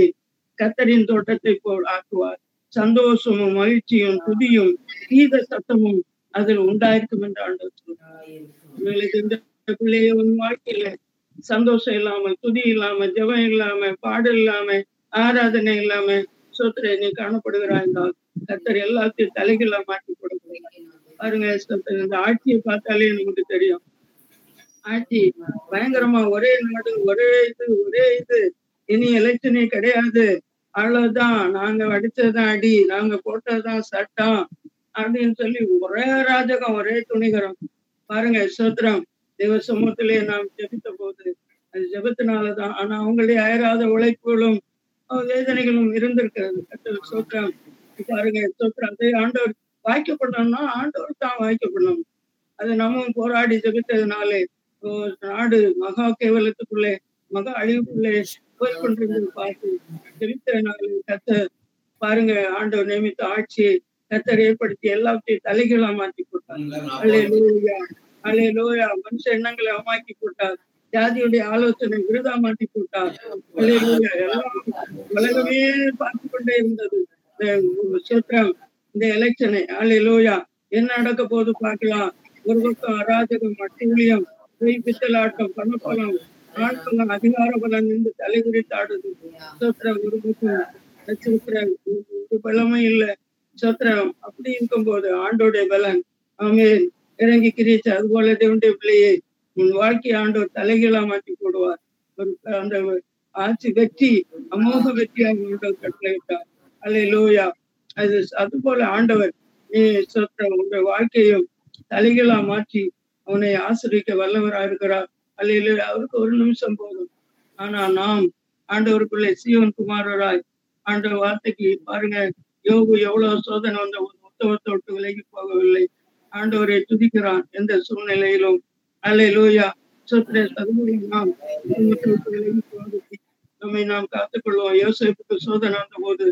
கத்தரின் தோட்டத்தை போல் ஆக்குவார். சந்தோஷமும் மகிழ்ச்சியும் துதியும் கீத சத்தமும் அதில் உண்டாயிருக்கும் என்று ஆண்டவர் சொன்னார் இவங்களுக்கு இந்த பிள்ளைய உன் வாழ்க்கையில சந்தோஷம் இல்லாம துதி இல்லாம ஜபம் இல்லாம பாடல் இல்லாம ஆராதனை இல்லாம சோத்திர நீ காணப்படுகிறாய் என்றால் கத்தர் எல்லாத்தையும் தலைகளா மாற்றி கொடுக்கிறார் பாருங்க இந்த ஆட்சியை பார்த்தாலே நமக்கு தெரியும். ஆட்சி பயங்கரமா ஒரே நாடு ஒரே இது ஒரே இது. இனி எலெக்ஷனே கிடையாது. அவ்வளவுதான். நாங்க அடிச்சதுதான் அடி. நாங்க போட்டதுதான் சட்டம் அப்படின்னு சொல்லி ஒரே ராஜகம் ஒரே துணிகரம். பாருங்க சோத்திரம். தேவ சமூகத்திலே நாம் ஜெபித்த போது அது ஜபத்தினாலதான். ஆனா அவங்களுடைய அயராத உழைப்புகளும் வேதனைகளும் இருந்திருக்கிறது. கர்த்தர் சோத்திரம். பாருங்க சோத்திரம். அதே ஆண்டவர் வாய்க்கப்படணும்னா ஆண்டவர் தான் வாய்க்கப்படணும். அது நம்ம போராடி ஜெபித்ததுனாலே நாடு மகா கேவலத்துக்குள்ளே மகா அழிவுக்குள்ளே போய் கொண்டிருந்தது பார்த்து ஜெபித்ததுனாலே கத்த பாருங்க ஆண்டவர் நியமித்த ஆட்சியை கத்தர் ஏற்படுத்தி எல்லாத்தையும் தலைகளா மாற்றி போட்டார் அல்லேலூயா அல்லேலூயா மனுஷ எண்ணங்களை அவமாக்கி போட்டார் ஜாதியுடைய ஆலோசனை விருதா மாட்டி போட்டார் அல்லேலூயா எல்லாம் உலகமே பார்த்து கொண்டே இருந்தது. சூத்திரம் இந்த எலெக்ஷனை அலையிலோயா என்ன நடக்க போது பார்க்கலாம். ஒரு பக்கம் அராஜகம் மட்டியம் பொய் பித்தலாட்டம் பணப்பலம் ஆண்பலம் அதிகார பலம் நின்று தலைகுறித்தாடுது சோத்திரம் ஒரு பக்கம் சோத்திரம் ஒரு பலமும் இல்லை. சோத்திரம் அப்படி இருக்கும்போது ஆண்டோடைய பலன். ஆமென். இறங்கி கிரிச்சு அது போல தேவனுடைய பிள்ளையை உன் வாழ்க்கை ஆண்டவர் தலைகீழா மாற்றி போடுவார். ஒரு அந்த ஆட்சி வெற்றி அமோக வெற்றியாக ஆண்டவர் கட்டளையிட்டார். அல்ல லோயா அது அது போல ஆண்டவர் நீ சொல்ற உங்க வாழ்க்கையும் தலைகளா மாற்றி அவனை ஆசிரிக்க வல்லவரா இருக்கிறார். அல்ல அவருக்கு ஒரு நிமிஷம் போதும். ஆனா நாம் ஆண்டவருக்குள்ளே சீவன் குமாரராய் ஆண்டவர் வார்த்தைக்கு பாருங்க யோகு எவ்வளவு சோதனை வந்த ஒரு உத்தவத்தை விட்டு விலகி போகவில்லை. ஆண்டவரை துதிக்கிறான் எந்த சூழ்நிலையிலும். அல்ல லூயா சொத்திர சதுமுறை நாம் விலகி போவதற்கு நம்மை நாம் காத்துக்கொள்வோம். யோசிப்புக்கு சோதனை வந்த போது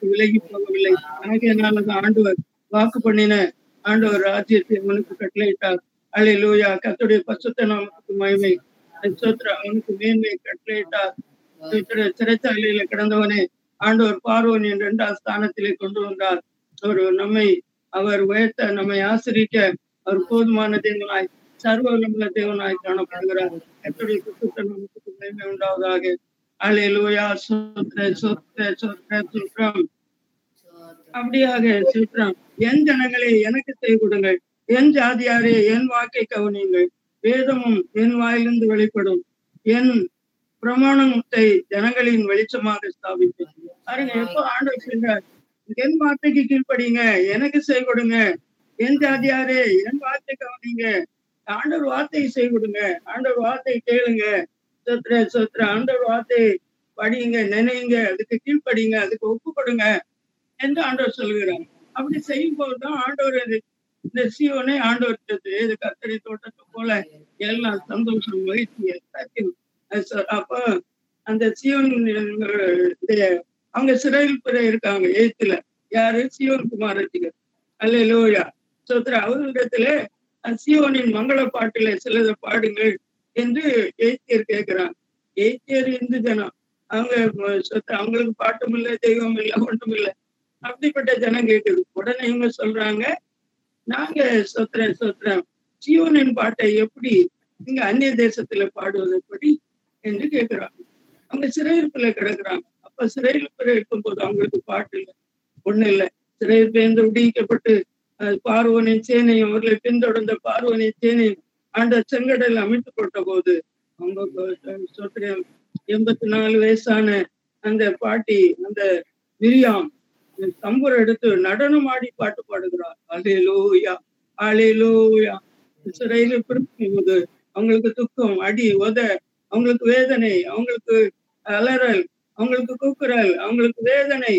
விலகி போகவில்லை ஆகியனாலதான் ஆண்டவர் வாக்கு பண்ணின ஆண்டவர் ராஜ்யத்தை அவனுக்கு கட்டளையிட்டார். அலை லூயா கத்துடைய பசுத்த நாமத்துக்கு மகிமை. அவனுக்கு மேன்மை கட்டளையிட்டார். சிறைச்சாலையில கிடந்தவனே ஆண்டவர் பார்வனின் இரண்டாம் ஸ்தானத்திலே கொண்டு வந்தார். அவர் நம்மை அவர் உயர்த்த நம்மை ஆசிரிக்க அவர் போதுமான தேவனாய் சர்வ தேவனாய் காணப்படுகிறார். கத்துடைய பசுத்த நாமத்துக்கு மேன்மை உண்டாவதாக. அலையலூயா சொத்த சொத்த சொத்த சுற்றம் அப்படியாக சுற்றம் என் ஜனங்களே எனக்கு செய்து கொடுங்கள். என் ஜாதியாரே என் வாக்கை கவனியுங்கள். வேதமும் என் வாயிலிருந்து வெளிப்படும். என் பிரமாணத்தை ஜனங்களின் வெளிச்சமாக ஸ்தாபிப்பேன். பாருங்க எப்போ ஆண்டவர் சொல்றார்? என் வார்த்தைக்கு கீழ்ப்படிங்க எனக்கு செய் கொடுங்க. என் ஜாதியாரே என் வார்த்தை கவனிங்க ஆண்டவர் வார்த்தையை செய் கொடுங்க. ஆண்டவர் வார்த்தையை கேளுங்க. சொத்திர சொத்திர ஆண்டவர் வார்த்தையை படியுங்க நினைங்க அதுக்கு கீழ்ப்படிங்க அதுக்கு ஒப்பு கொடுங்க என்று ஆண்டவர் சொல்கிறார். அப்படி செய்யும் போதுதான் ஆண்டவர் இந்த சீவனை ஆண்டவர் இது கத்தரி தோட்டத்தை போல எல்லாம் சந்தோஷம் மகிழ்ச்சி எல்லாத்தையும் அப்ப அந்த சீவன் அவங்க சிறையில் பிற இருக்காங்க எழுத்துல யாரு? சீவன் குமாரத்திகர் அல்ல லோயா சோத்திர அவர்களிடத்துல அஹ் சீவனின் மங்கள பாட்டுல சிலதை பாடுங்கள். என்று எய்த்தியர் கேட்கிறாங்க எய்த்தியர் இந்து ஜனம். அவங்க சொத்து அவங்களுக்கு பாட்டும் இல்லை தெய்வம் இல்லை ஒன்றும் இல்லை அப்படிப்பட்ட ஜனம் கேட்குது உடனே இவங்க சொல்றாங்க நாங்க சொத்துறேன் சொத்துறேன் ஜீவனின் பாட்டை எப்படி இங்க அந்நிய தேசத்துல பாடுவது எப்படி என்று கேட்கிறாங்க. அவங்க சிறையிருப்புல கிடக்குறாங்க. அப்ப சிறையிருப்புல இருக்கும்போது அவங்களுக்கு பாட்டு இல்லை ஒண்ணு இல்லை. சிறையில் பேர்ந்து விடுவிக்கப்பட்டு பார்வனின் சேனையும் அவர்களை பின்தொடர்ந்த பார்வனின் சேனையும் ஆண்ட செங்கடல் அமைத்து போட்ட போது அவங்க எண்பத்தி நாலு வயசான அந்த பாட்டி அந்த மிரியாம் தம்புரை எடுத்து நடனம் ஆடி பாட்டு பாடுகிறார் அலை லோயா சிறையில பிறக்கும் போது அவங்களுக்கு துக்கம் அடி உத அவங்களுக்கு வேதனை அவங்களுக்கு அலறல் அவங்களுக்கு கூக்குரல் அவங்களுக்கு வேதனை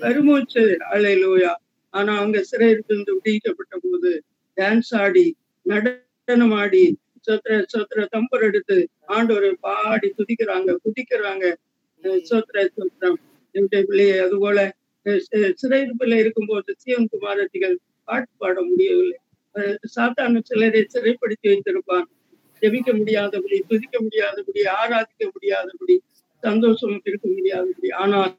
பெருமூச்சு அலை லோயா ஆனா அவங்க சிறையிலிருந்து விடுவிக்கப்பட்ட போது டான்ஸ் ஆடி நட ஆடி சொத்திர சொத்திர தம்பர் எடுத்து ஆண்டவரை பாடி துதிக்கிறாங்க குதிக்கிறாங்க. சொத்திர சொத்திரம். என்னுடைய பிள்ளையை அதுபோல அஹ் சிறையிருப்பில் இருக்கும்போது சிவன் குமாரத்திகள் பாட்டு பாட முடியவில்லை. சாத்தான சிலரை சிறைப்படுத்தி வைத்திருப்பான் ஜெபிக்க முடியாதபடி துதிக்க முடியாதபடி ஆராதிக்க முடியாதபடி சந்தோஷம் இருக்க முடியாதபடி. ஆனால்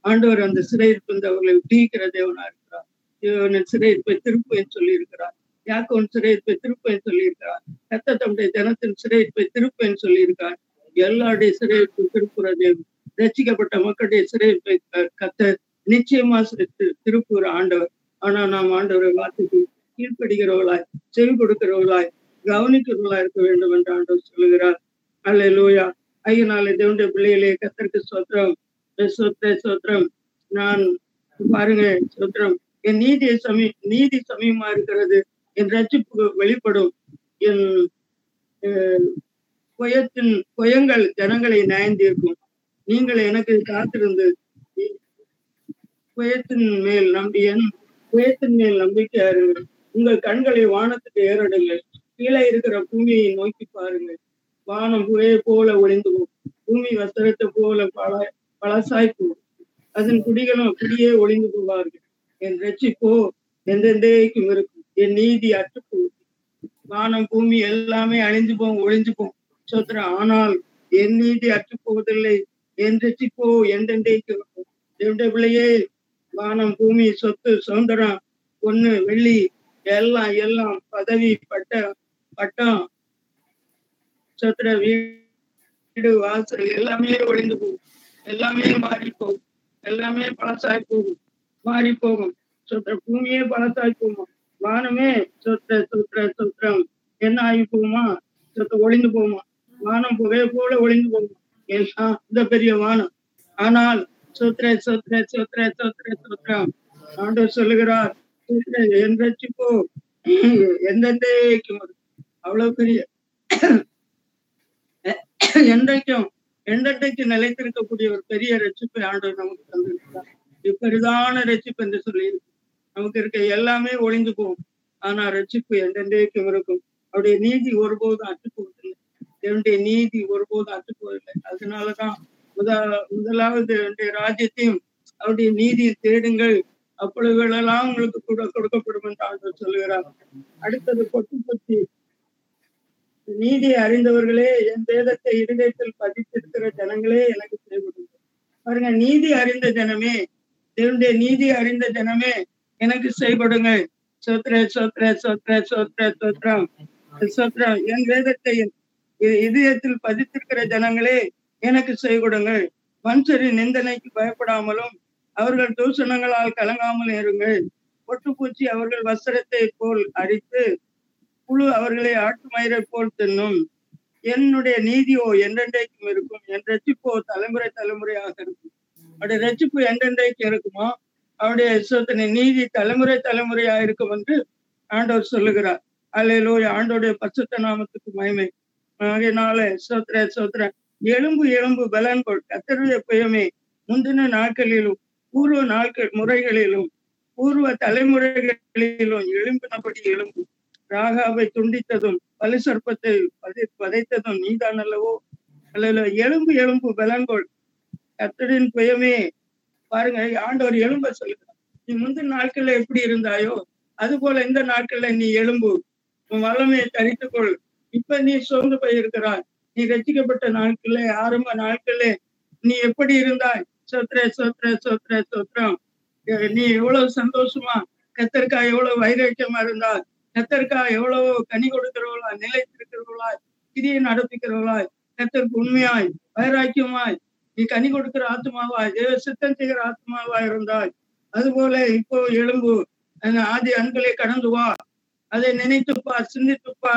ஆண்டவர் அந்த சிறையிருப்பு அவர்களை விடுவிக்கிற தேவனா இருக்கிறார். தேவனின் சிறையிருப்பை திருப்புவேன் சொல்லி இருக்கிறார் யாக்கோன் சிறையிருப்பை திருப்பேன் சொல்லியிருக்கார் கத்த தம்முடைய தினத்தின் சிறையிருப்பை திருப்பேன் சொல்லியிருக்கார் எல்லாருடைய சிறையிருப்பு திருப்புற தேவன் ரட்சிக்கப்பட்ட மக்களுடைய சிறையிருப்பை கத்த நிச்சயமா திருப்புகிற ஆண்டவர். ஆனா நாம் ஆண்டவரை வார்த்தைக்கு கீழ்ப்படுகிறவர்களாய் செவி கொடுக்கிறவர்களாய் கவனிக்கிறவர்களாய் இருக்க வேண்டும் என்று ஆண்டவர் சொல்லுகிறார். அல்ல லூயா ஐயனாலே தேவனுடைய பிள்ளைகளே கத்தருக்கு சோத்திரம் சோத்திர சோத்திரம் நான் பாருங்க சோத்திரம் என் நீதியை சமீ நீதி சமயமா இருக்கிறது. என் ரட்சிப்பு வெளிப்படும். என் அஹ், ஜனங்களை நயந்திருக்கும். நீங்கள் எனக்கு காத்திருந்து குயத்தின் மேல் நம்பி குயத்தின் மேல் நம்பிக்கை இருங்கள் உங்கள் கண்களை வானத்துக்கு ஏறடுங்கள். கீழே இருக்கிற பூமியை நோக்கி பாருங்கள். வானம் புகையை போல ஒளிந்து போகும் பூமி வஸ்திரத்தை போல பல பழசாய் போகும் அதன் குடிகளும் குடியே ஒளிந்து போவார்கள். என் ரட்சிப்போ எந்தெந்தேக்கும் இருக்கும். என் நீதி அற்றுப்போகுது வானம் பூமி எல்லாமே அழிஞ்சு போகும் ஒளிஞ்சு போகும் சோத்திரம் ஆனால் என் நீதி அற்று போவதில்லை என் ரசிப்போ எந்தெந்தேக்கு என்னுடைய பிள்ளையே வானம் பூமி சொத்து சுதந்திரம் பொண்ணு வெள்ளி எல்லாம் எல்லாம் பதவி பட்ட பட்டம் சத்திர வீடு வாசல் எல்லாமே ஒழிந்து போகும் எல்லாமே மாறி போகும் எல்லாமே பழசாய் போகும் மாறி போகும் சொத்திர பூமியே பழசாய் போகும் வானமே சொத்திர சொத்திர சுத்திரம் என்ன ஆகி போகுமா? சொத்து ஒளிந்து போகுமா? வானம் புகை போல ஒளிந்து போகுமா? எல்லாம் இந்த பெரிய வானம். ஆனால் சொத்திர சொத்திர சொத்திர சொத்திர சொத்திரம் ஆண்டவர் சொல்லுகிறார் சொத்திர என் ரட்சிப்போ எந்தெந்தைக்கும் அவ்வளவு பெரிய. என்றைக்கும் என்றைக்கு நிலைத்திருக்கக்கூடிய ஒரு பெரிய ரட்சிப்பை ஆண்டவர் நமக்கு தந்திருக்கிறார். இப்பெரிதான ரட்சிப்பு என்று சொல்லி நமக்கு இருக்க எல்லாமே ஒளிந்து போகும். ஆனா ரட்சிப்பு என்றென்றைக்கும் இருக்கும். அவருடைய நீதி ஒருபோதும் அற்று போவதில்லை. என்னுடைய நீதி ஒருபோதும் அற்று போவதில்லை. அதனாலதான் முதல் முதலாவது என்னுடைய ராஜ்யத்தையும் அவருடைய நீதியை தேடுங்கள். அப்பொழுதுகளெல்லாம் உங்களுக்கு கூட கொடுக்கப்படும் என்று ஆண்டவர் சொல்லுகிறார். அடுத்தது பொட்டு பொத்தி நீதி அறிந்தவர்களே என் வேதத்தை இருதயத்தில் பதித்திருக்கிற ஜனங்களே எனக்கு செய்யப்படுங்க பாருங்க நீதி அறிந்த ஜனமே தேவனுடைய நீதி அறிந்த ஜனமே எனக்கு செய்படுங்கள் சோத்ர சோத்ர சோத்ர சோத்ர சோத்ரம் சோத்ரம் என் வேதத்தை இதயத்தில் பதித்திருக்கிற ஜனங்களே எனக்கு செய்கொடுங்கள் மனுஷரின் நிந்தனைக்கு பயப்படாமலும் அவர்கள் தூஷணங்களால் கலங்காமல் இருங்கள். பொட்டுப்பூச்சி அவர்கள் வஸ்திரத்தை போல் அடித்து புழு அவர்களை ஆட்டு மயிரை போல் தின்னும். என்னுடைய நீதியோ என்றென்றைக்கும் இருக்கும். என் ரட்சிப்போ தலைமுறை தலைமுறையாக இருக்கும். அவருடைய ரட்சிப்பு என்றென்றைக்கு இருக்குமோ? அவருடைய சோதனை நீதி தலைமுறை தலைமுறையா இருக்கும் என்று ஆண்டவர் சொல்லுகிறார். அல்லோ ஆண்டோடைய பசுத்த நாமத்துக்கு மகிமை. ஆகையினால சோத்திர சோத்திர எலும்பு எலும்பு பலன்கொள் கத்தருடைய புயமே முந்தின நாட்களிலும் பூர்வ நாட்கள் முறைகளிலும் பூர்வ தலைமுறைகளிலும் எழும்பினபடி எலும்பு. ராகாவை துண்டித்ததும் பலி சர்ப்பத்தை பதை- பதைத்ததும் நீதான் அல்லவோ? அல்ல எலும்பு எலும்பு பலன்கொள் கத்தரின் புயமே பாருங்க ஆண்டவர் எலும்ப சொல்லுகிறார். நீ முந்தின நாட்கள்ல எப்படி இருந்தாயோ அது போல இந்த நாட்கள்ல நீ எலும்பு உன் வல்லமையை தரித்துக்கொள். இப்ப நீ சோர்ந்து போயிருக்கிறாய். நீ ரசிக்கப்பட்ட நாட்கள்ல ஆரம்ப நாட்கள்ல நீ எப்படி இருந்தாய்? சோத்ர சோத்ர சோத்ர சோத்ரம் நீ எவ்வளவு சந்தோஷமா கத்தர்க்கா எவ்வளவு வைராக்கியமா இருந்தா கத்தர்க்கா எவ்வளவு கனி கொடுக்கிறவளா நிலைத்திருக்கிறவளாய் கிரியை நடப்பிக்கிறவளாய் கத்தருக்கு உண்மையாய் வைராக்கியமாய் நீ கனி கொடுக்கிற ஆத்மாவாய் சித்தம் செய்கிற ஆத்மாவா இருந்தாய். அதுபோல இப்போ எலும்பு அந்த ஆதி அன்களை கடந்து வா. அதை நினைத்துப்பா சிந்தித்துப்பா.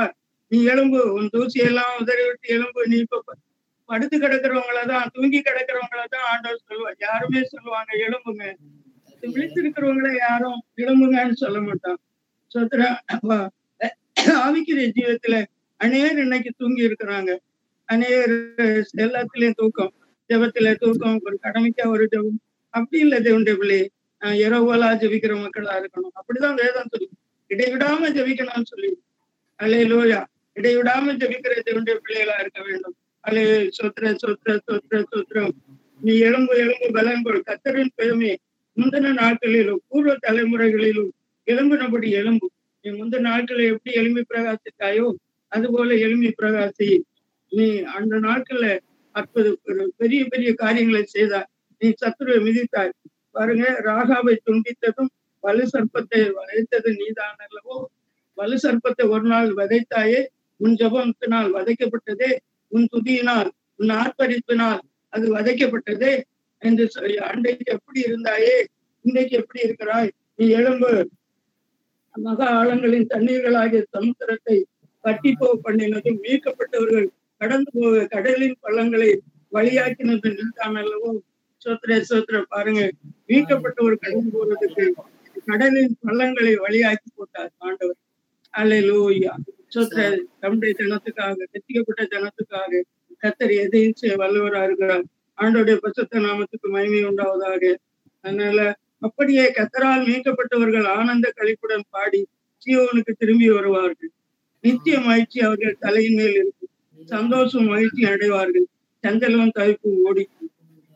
நீ எலும்பு உன் தூசி எல்லாம் உதறி விட்டு எலும்பு நீ இப்ப படுத்து கிடக்கிறவங்களதான் தூங்கி கிடக்கிறவங்களதான் ஆண்டவர் சொல்லுவா யாருமே சொல்லுவாங்க எலும்புங்க விழித்திருக்கிறவங்கள யாரும் எலும்புங்கன்னு சொல்ல மாட்டான். சோத்ரா அப்பா, ஜீவத்துல அநேர் இன்னைக்கு தூங்கி இருக்கிறாங்க. அநேர் எல்லாத்துலயும் தூக்கம். ஜபத்துல தூக்கம் ஒரு கடமைக்கா ஒரு ஜபம். அப்படி இல்ல தேவனுடைய பிள்ளை. இரவுலா ஜெபிக்கிற மக்களா இருக்கணும். அப்படிதான் வேதம் சொல்லி இடைவிடாம ஜபிக்கணும்னு சொல்லி அலே லோயா இடைவிடாம ஜெபிக்கிற தேவனுடைய பிள்ளைகளா இருக்க வேண்டும். அலே சொத்ர சொத்ர சொத்ர சொத்ரம் நீ எலும்பு எலும்பு பலங்கொள் கத்தரின் பெருமை முந்தின நாட்களிலும் பூர்வ தலைமுறைகளிலும் எலும்பினபடி எலும்பு நீ முந்தின நாட்களில் எப்படி எலும்பி பிரகாசித்தாயோ அதுபோல எலும்பி பிரகாசி. நீ அந்த நாட்கள்ல அற்புத பெரிய பெரிய காரியங்களை செய்தார். நீ சத்துருவை மிதித்தாய். பாருங்க ராகாவை துண்டித்ததும் வலு சர்ப்பத்தை வதைத்தது நீதான் அல்லவோ? வலு சர்ப்பத்தை ஒரு நாள் விதைத்தாயே உன் ஜபத்தினால் வதைக்கப்பட்டதே உன் துதியினால் உன் ஆர்ப்பரிப்பினால் அது வதைக்கப்பட்டதே. என்று சொல்லி அன்றைக்கு எப்படி இருந்தாயே இன்றைக்கு எப்படி இருக்கிறாய்? நீ எழும்பு. மகா ஆழங்களின் தண்ணீர்களாகிய சமுத்திரத்தை கட்டி போக பண்ணினதும் மீட்கப்பட்டவர்கள் கடந்து போக கடலின் பள்ளங்களை வழியாக்கினது நின்றான் அல்லவோ? சோத்திர சோத்திர பாருங்க. மீட்கப்பட்டவர் கடந்து போறதுக்கு கடலின் பள்ளங்களை வழியாக்கி போட்டார் ஆண்டவர். அல்லேலூயா. சோத்திர தம்முடைய ஜனத்துக்காக ரசிக்கப்பட்ட ஜனத்துக்காக கத்தர் எதையும் செய்ய வல்லவரா இருக்கிறார். ஆண்டோடைய பசத்த நாமத்துக்கு மகிமை உண்டாவதாக. அதனால அப்படியே கத்தரால் மீட்கப்பட்டவர்கள் ஆனந்த கழிப்புடன் பாடி சீயோனுக்கு திரும்பி வருவார்கள். நித்திய மகிழ்ச்சி அவர்கள் தலையின் மேல் இருக்கும். சந்தோஷம் மகிழ்ச்சி அடைவார்கள். சந்தலம் தவிப்பு ஓடி.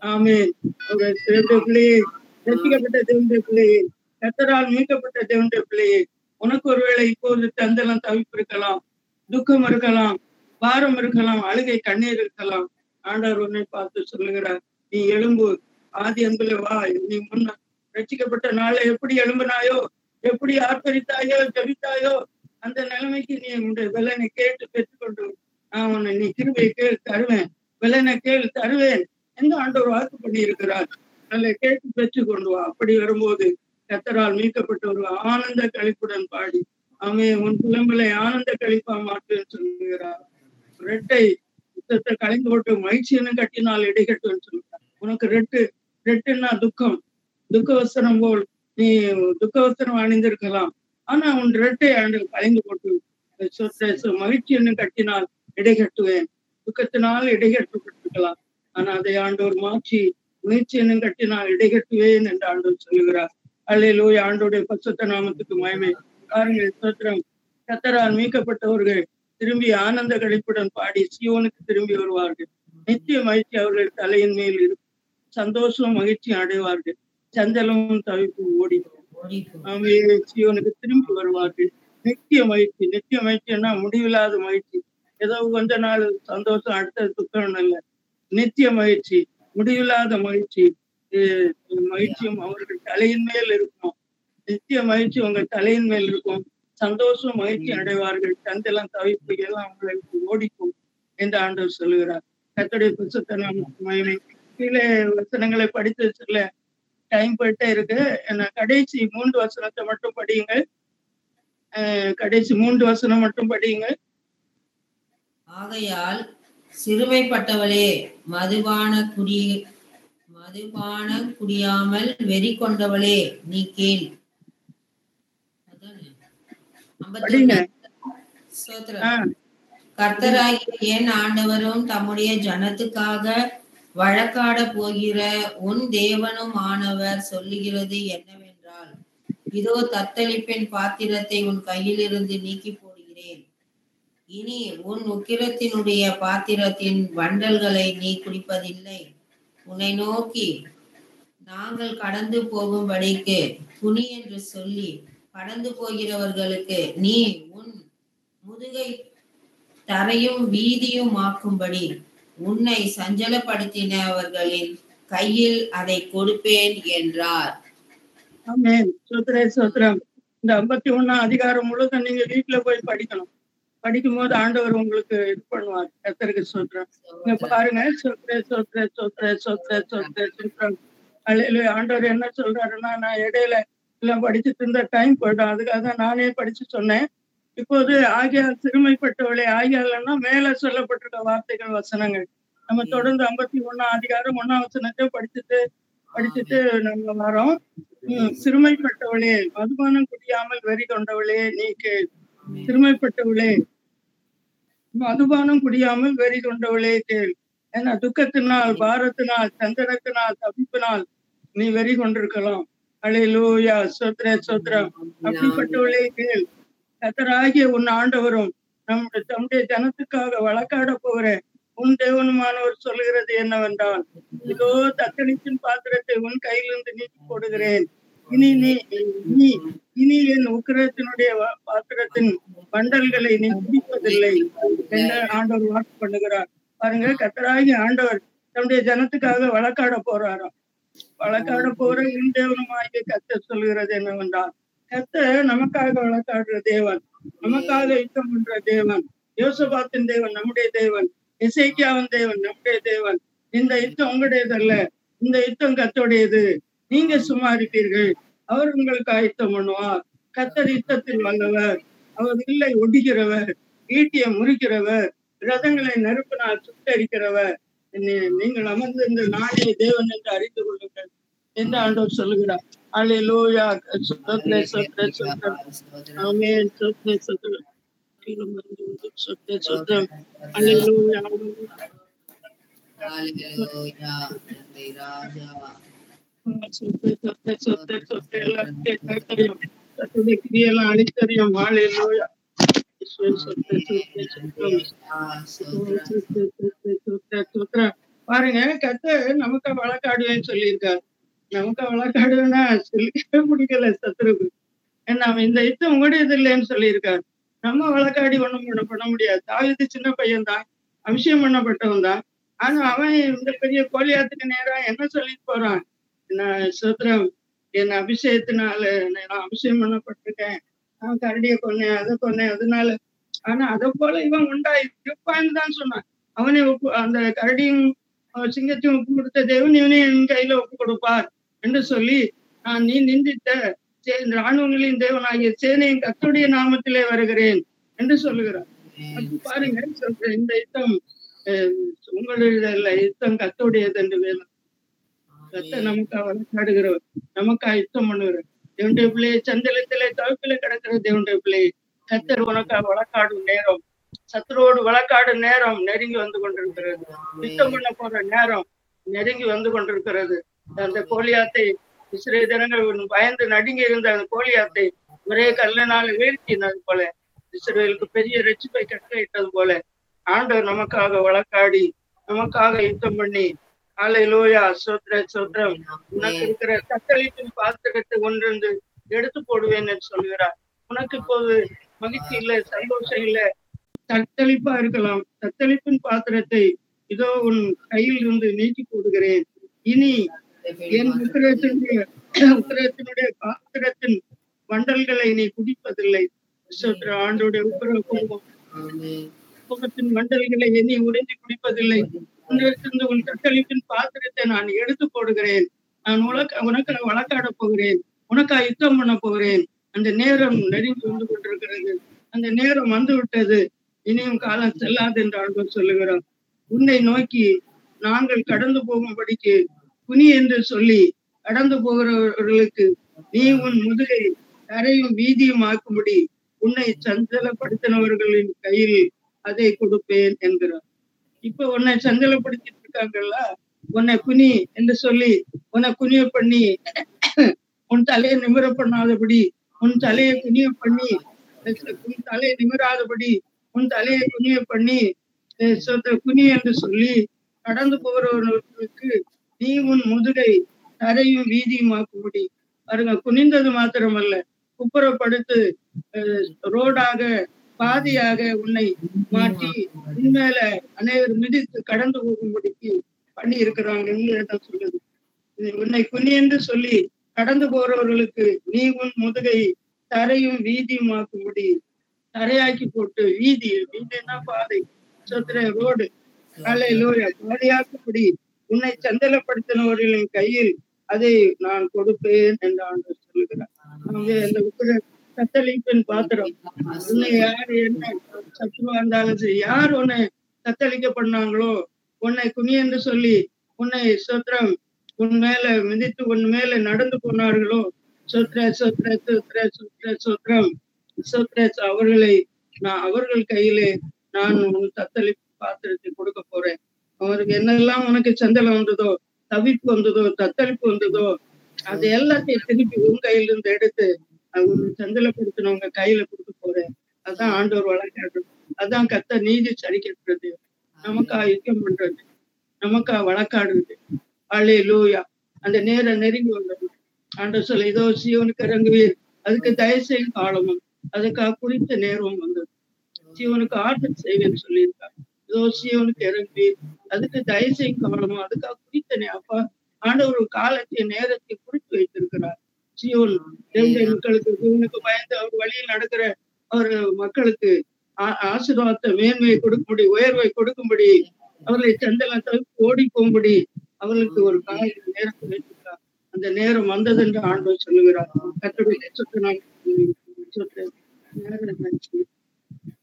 ஆமே ஒரு தேவனுடைய பிள்ளையே. ரசிக்கப்பட்ட தேவனுடைய பிள்ளையே. கத்தரால் மீட்கப்பட்ட தேவனுடைய பிள்ளையே. உனக்கு ஒருவேளை இப்போது சந்தலம் தவிப்பு இருக்கலாம் துக்கம் இருக்கலாம் பாரம் இருக்கலாம் அழுகை கண்ணீர் இருக்கலாம். ஆண்டவர் உன்னை பார்த்து சொல்லுகிறார் நீ எழும்பு. ஆதி அன்புல வா. நீ முன்ன ரட்சிக்கப்பட்ட நாளை எப்படி எழும்பினாயோ எப்படி ஆர்ப்பரித்தாயோ ஜபித்தாயோ அந்த நிலைமைக்கு நீ உன்னுடைய வெள்ளனை கேட்டு பெற்றுக்கொண்டு நான் உன்னை நீ கிருபையை கேள் தருவேன் விலனை கேள் தருவேன் என்று ஆண்டவர் வாக்கு பண்ணி இருக்கிறார் நல்ல கேட்டு பெற்றுக் கொண்டு வா. அப்படி வரும்போது கத்தரால் மீட்கப்பட்ட ஒரு ஆனந்த கழிப்புடன் பாடி. அவன் உன் புலம்பலை ஆனந்த கழிப்பா மாட்டேன்னு சொல்லுகிறார். ரெட்டை யுத்தத்தை கலைந்து போட்டு மகிழ்ச்சின்னு கட்டினால் இடைகட்டுன்னு சொல்லுகிறார். உனக்கு ரெட்டு ரெட்டுன்னா துக்கம். துக்கவசனம் போல் நீ துக்கவசனம் அணிந்திருக்கலாம். ஆனா உன் ரெட்டை ஆண்டு கலைந்து போட்டு மகிழ்ச்சி மகிழ்ச்சின்னு கட்டினால் இடைகட்டுவேன். துக்கத்தினால் இடைகட்டுப்பட்டிருக்கலாம் ஆனா அதை ஆண்டோர் மாற்றி முயற்சி என்னும் நான் இடைகட்டுவேன் என்று ஆண்டோர் சொல்லுகிறார். அல்லையிலோய் ஆண்டோடைய பசுத்த நாமத்துக்கு மயமே பாருங்கள் சோத்திரம் கத்தரால் மீட்கப்பட்டவர்கள் திரும்பி ஆனந்த கழிப்புடன் பாடி சியோனுக்கு திரும்பி வருவார்கள். நித்திய மகிழ்ச்சி அவர்கள் தலையின் மேல் இருக்கும் சந்தோஷம் மகிழ்ச்சி அடைவார்கள். சஞ்சலமும் தவிப்பு ஓடி ஆமே சியோனுக்கு திரும்பி வருவார்கள். நித்திய மகிழ்ச்சி நித்திய மகிழ்ச்சின்னா முடிவில்லாத மகிழ்ச்சி. ஏதோ கொஞ்ச நாள் சந்தோஷம் அடுத்த துக்கம் இல்ல. நித்திய மகிழ்ச்சி முடிவில்லாத மகிழ்ச்சி. மகிழ்ச்சியும் அவர்கள் தலையின் மேல் இருக்கும். நித்திய மகிழ்ச்சி உங்க தலையின் மேல் இருக்கும். சந்தோஷம் மகிழ்ச்சி அடைவார்கள். சந்தெல்லாம் தவிப்பு எல்லாம் அவங்களுக்கு ஓடிக்கும் என்று ஆண்டவர் சொல்லுகிறார். கத்துடைய புத்தகத்தை நாம் கீழே வசனங்களை படித்து சொல்ல டைம் போயிட்டே இருக்கு. கடைசி மூன்று வசனத்தை மட்டும் படியுங்க அஹ் கடைசி மூன்று வசனம் மட்டும் படியுங்க ஆகையால் சிறுமைப்பட்டவளே மதுபான குடி மதுபான குடியாமல் வெறி கொண்டவளே நீ கேள். கர்த்தராகிய என் ஆண்டவரும் தம்முடைய ஜனத்துக்காக வழக்காட போகிற உன் தேவனும் ஆனவர் சொல்லுகிறது என்னவென்றால் இதோ தத்தளிப்பின் பாத்திரத்தை உன் கையிலிருந்து நீக்கி போடுகிறேன் இனி உன் உக்கிரத்தினுடைய பாத்திரத்தின் வண்டல்களை நீ குடிப்பதில்லை. உன்னை நோக்கி நாங்கள் கடந்து போகும்படிக்கு துணி என்று சொல்லி கடந்து போகிறவர்களுக்கு நீ உன் முதுகை தரையும் வீதியும் ஆக்கும்படி உன்னை சஞ்சலப்படுத்தினவர்களின் கையில் அதை கொடுப்பேன் என்றார். சோத்ரே சோத்ரம். இந்த ஐம்பத்தி ஒண்ணாம் அதிகாரம் முழுதும் நீங்க வீட்டுல போய் படிக்கணும். படிக்கும் போது ஆண்டவர் உங்களுக்கு இது பண்ணுவார். கத்தருக்கு சோத்திரம் இங்க பாருங்க சோத்திரே சோத்திரே சோத்திரே சோத்திரே சோத்திரே சோத்திரம் அல்ல ஆண்டவர் என்ன சொல்றாருன்னா நான் இடையில எல்லாம் படிச்சுட்டு இருந்த டைம் போயிடும். அதுக்காக தான் நானே படிச்சு சொன்னேன். இப்போது ஆகியால் சிறுமைப்பட்டவளே ஆகியால்னா மேல சொல்லப்பட்டிருக்க வார்த்தைகள் வசனங்கள். நம்ம தொடர்ந்து ஐம்பத்தி ஒண்ணாம் அதிகாரம் ஒண்ணாம் வசனத்தை படிச்சுட்டு படிச்சுட்டு நம்ம வரோம். சிறுமைப்பட்டவளே மதுபானம் குடியாமல் வெறி கொண்டவளே நீ கேள். சிறுமைப்பட்டவளே மதுபானம் குடியாமல் வெறி கொண்டவளே கேள். ஏன்னா துக்கத்தினால் பாரத்தினால் சந்தனத்தினால் தவிப்பினால் நீ வெறி கொண்டிருக்கலாம். அலையிலூயா சோத்ர சோத்ரம் அப்படிப்பட்டவளே கேள். கத்தராகிய உன் ஆண்டவரும் நம்முடைய தம்முடைய ஜனத்துக்காக வழக்காட போகிற உன் தேவனுமானவர் சொல்லுகிறது என்னவென்றால் இதோ தத்தளிப்பின் பாத்திரத்தை உன் கையிலிருந்து நீக்கி போடுகிறேன். இனி நீ நீ இனி என் உக்கிரத்தினுடைய பாத்திரத்தின் பண்டல்களை நீ குடிப்பதில்லை என்று ஆண்டவர் வாக்கு பண்ணுகிறார். பாருங்க கத்தராகி ஆண்டவர் தன்னுடைய ஜனத்துக்காக வழக்காட போறாராம். வழக்காட போற உன் தேவனுமாகிய கத்தர் சொல்கிறது என்னவென்றால் கத்த நமக்காக வழக்காடுற தேவன் நமக்காக யுத்தம் பண்ற தேவன் யோசபாத்தின் தேவன் நம்முடைய தேவன் இசைக்கியாவின் தேவன் நம்முடைய தேவன். இந்த யுத்தம் உங்களுடையதல்ல. இந்த யுத்தம் கத்தோடையது நீங்க சும்மா இருப்பீர்கள். அவர் உங்களுக்கு ஆயத்தம் பண்ணுவார் கத்தர் யுத்தத்தில் வல்லவர். அவர் இல்லை ஒடிக்கிறவர் ஈட்டியை முறிக்கிறவர். ரதங்களை நெருப்பினால் சுட்டரிக்கிறவர். நீங்கள் அமர்ந்திருந்த நானே தேவன் என்று அறிந்து கொள்ளுங்கள் என்று ஆண்டவர் சொல்லுகிறார். அல்லேலூயா சொத்ரே சொத்தே சொத்தே ஆமென். சொத்ரே சொத்தே சொத்ரே சொத்ரம் அல்லேலூயா ஹalleluya. நன்றி ராஜா. சொத்து சொத்து எல்லாம் தெரியும் கத்துடைய கிரியெல்லாம் அழித்தறியும் பாருங்க கத்து நமக்கு வழக்காடுவேன்னு சொல்லியிருக்காரு. நமக்கு வழக்காடுவேன்னா சொல்லிக்கவே பிடிக்கல சத்துருக்கு ஏன்னா அவன் இந்த யுத்தம் உங்களுடையது இல்லைன்னு சொல்லியிருக்காரு. நம்ம வழக்காடி ஒண்ணும் பண்ண பண்ண முடியாது. தாவிது சின்ன பையன் தான் அபிஷேகம் பண்ணப்பட்டவன் தான் ஆனா அவன் இந்த பெரிய கோலியாத்துக்கு நேரா என்ன சொல்லிட்டு போறான்? சோத்திரம் என் அபிஷேகத்தினால நான் அபிஷேகம் பண்ணப்பட்டிருக்கேன். நான் கரடியை கொன்னேன் அதை கொன்னேன் அதனால. ஆனா அதை போல இவன் உண்டா? இருப்பான்னு தான் சொன்னான். அவனை ஒப்பு அந்த கரடியும் சிங்கத்தையும் ஒப்பு கொடுத்த தேவன் இவனை என் கையில ஒப்பு கொடுப்பார் என்று சொல்லி நான் நீ நிந்தித்த சே- ராணுவங்களின் தேவனாகிய சேனையின் கத்துடைய நாமத்திலே வருகிறேன் என்று சொல்லுகிறார். பாருங்க இந்த யுத்தம் உங்களுடைய யுத்தம் கத்துடையது என்று வேணும் கத்த நமக்கு வழக்காடுகிறவர் நமக்கா யுத்தம் பண்ணுவார். தேவனுடைய பிள்ளையை சந்தலத்திலே தவிப்பில கிடக்கிற தேவனுடைய பிள்ளையை கத்தர் உனக்கா வழக்காடும் நேரம். சத்துருவோடு வழக்காடும் நேரம் நெருங்கி வந்து கொண்டிருக்கிறது. யுத்தம் பண்ண போற நேரம் நெருங்கி வந்து கொண்டிருக்கிறது. அந்த கோலியாத்தை இஸ்ரேல் தினங்கள் பயந்து நடுங்கி இருந்த அந்த கோலியாத்தை ஒரே கல்லனால வீழ்த்தினது போல இஸ்ரேலுக்கு பெரிய ரட்சிப்பை கட்டளையிட்டது போல ஆண்டவர் நமக்காக வழக்காடி நமக்காக யுத்தம் பண்ணி ஆலையிலோயா சோத்ர சோத்ரம் உனக்கு இருக்கிற தத்தளிப்பின் பாத்திரத்தை ஒன்றிருந்து எடுத்து போடுவேன் என்று சொல்கிறார் உனக்கு இப்போது மகிழ்ச்சி இல்ல சந்தோஷம் இல்ல. தத்தளிப்பா இருக்கலாம். தத்தளிப்பின் பாத்திரத்தை இதோ உன் கையில் இருந்து நீக்கி போடுகிறேன். இனி என் உக்கிரத்தினுடைய உக்கிரத்தினுடைய பாத்திரத்தின் வண்டல்களை நீ குடிப்பதில்லை. சோத்ர ஆண்டோடைய கோபத்தின் மண்டல்களை எண்ணி உடைந்து குடிப்பதில்லை. உன்னிடத்திலிருந்து உன் தத்தளிப்பின் பாத்திரத்தை நான் எடுத்து போடுகிறேன். நான் உனக்கு உனக்கு வழக்காட போகிறேன். உனக்கா யுத்தம் பண்ண போகிறேன். அந்த நேரம் நெருங்கி வந்து கொண்டிருக்கிறது. அந்த நேரம் வந்து விட்டது இனியும் காலம் செல்லாது என்று ஆண்டவர் சொல்லுகிறார். உன்னை நோக்கி நாங்கள் கடந்து போகும்படிக்கு குனி என்று சொல்லி கடந்து போகிறவர்களுக்கு நீ உன் முதுகை தரையும் வீதியும் ஆக்கும்படி உன்னை சஞ்சலப்படுத்தினவர்களின் கையில் அதை கொடுப்பேன் என்கிறார். இப்ப உன்னை சஞ்சலப்படுத்திட்டு இருக்காங்கல்ல? உன்னை குனி என்று சொல்லி உன்னை குனிய பண்ணி உன் தலையை நிமிர பண்ணாதபடி உன் தலையை குனிய பண்ணி உன் தலையை நிமிராதபடி உன் தலையை குனிய பண்ணி சொந்த குனி என்று சொல்லி நடந்து போகிறவர்களுக்கு நீ உன் முதுகை தரையும் வீதியுமாக்கும்படி பாருங்க குனிந்தது மாத்திரமல்ல குப்புறப்படுத்து அஹ், ரோடாக பாதியாக உன்னை மாற்றி உண்மையில அனைவரும் மிதித்து கடந்து போகும்படிக்கு பண்ணி இருக்கிறாங்க சொல்லுது. உன்னை குனி என்று சொல்லி கடந்து போறவர்களுக்கு நீ உன் முதுகை தரையும் வீதியுமாக்கும்படி தரையாக்கி போட்டு வீதி வீதினா பாதை? சொத்துற ரோடு. காலை லோயா பாதையாக்கும்படி உன்னை சந்தலப்படுத்தினவர்களின் கையில் அதை நான் கொடுப்பேன் என்று ஆண்டு சொல்லுகிறார் அந்த உக்கிர கத்தளிப்பின் பாத்திரம். உன்னை யார் என்ன சத்துவா இருந்தாலும் சரி யார் உன்னை தத்தளிக்க பண்ணாங்களோ உன்னை குனி சொல்லி உன்னை சொத்திரம் உன் மேல மிதித்து உன் மேல நடந்து போனார்களோ சொத்ர சொத்ர சொத்ர சொத்ர சொத்ரம் சொத்ர அவர்களை நான் அவர்கள் கையிலே நான் உன் தத்தளிப்பு பாத்திரத்தை கொடுக்க போறேன். அவருக்கு என்னெல்லாம் உனக்கு சந்தலம் வந்ததோ தவிப்பு வந்ததோ தத்தளிப்பு வந்ததோ அது எல்லாத்தையும் திருப்பி உன் கையிலிருந்து எடுத்து அவங்க சந்தலப்படுத்தினவங்க கையில கொடுக்க போறேன். அதான் ஆண்டவர் வழக்காடு. அதான் கத்த நீதி சரிக்கிறது நமக்கா யுத்தம் பண்றது. நமக்கா வழக்காடுறது அலே லூயா அந்த நேரம் நெருங்கி வந்தது ஆண்டவர் சொல்ல இதோ சிவனுக்கு இறங்குவீர். அதுக்கு தயவுசெய்யும் காலமும். அதுக்காக குறித்த நேரமும் வந்தது. சிவனுக்கு ஆற்றல் செய்வேன்னு சொல்லியிருக்காங்க இதோ சிவனுக்கு இறங்குவீர். அதுக்கு தயவுசெய்யும் காலமும். அதுக்காக குறித்த அப்பா ஆண்டவர் காலத்தை நேரத்தை குறித்து வைத்திருக்கிறார். சியோன் தேவனுடைய மக்களுக்கு சிவனுக்கு பயந்து அவர் வழியில் நடக்கிற அவர் மக்களுக்கு ஆசீர்வாதத்தை மேன்மையை கொடுக்கும்படி உயர்வை கொடுக்கும்படி அவர்களை சந்தலம் தவிர்த்து ஓடி போகும்படி அவர்களுக்கு ஒரு கால நேரத்தை வைத்திருக்கிறார் அந்த நேரம் வந்தது என்று ஆண்டவர் சொல்லுகிறார். கத்தருடைய சொத்து நான் சொத்து நேரம் நன்றி.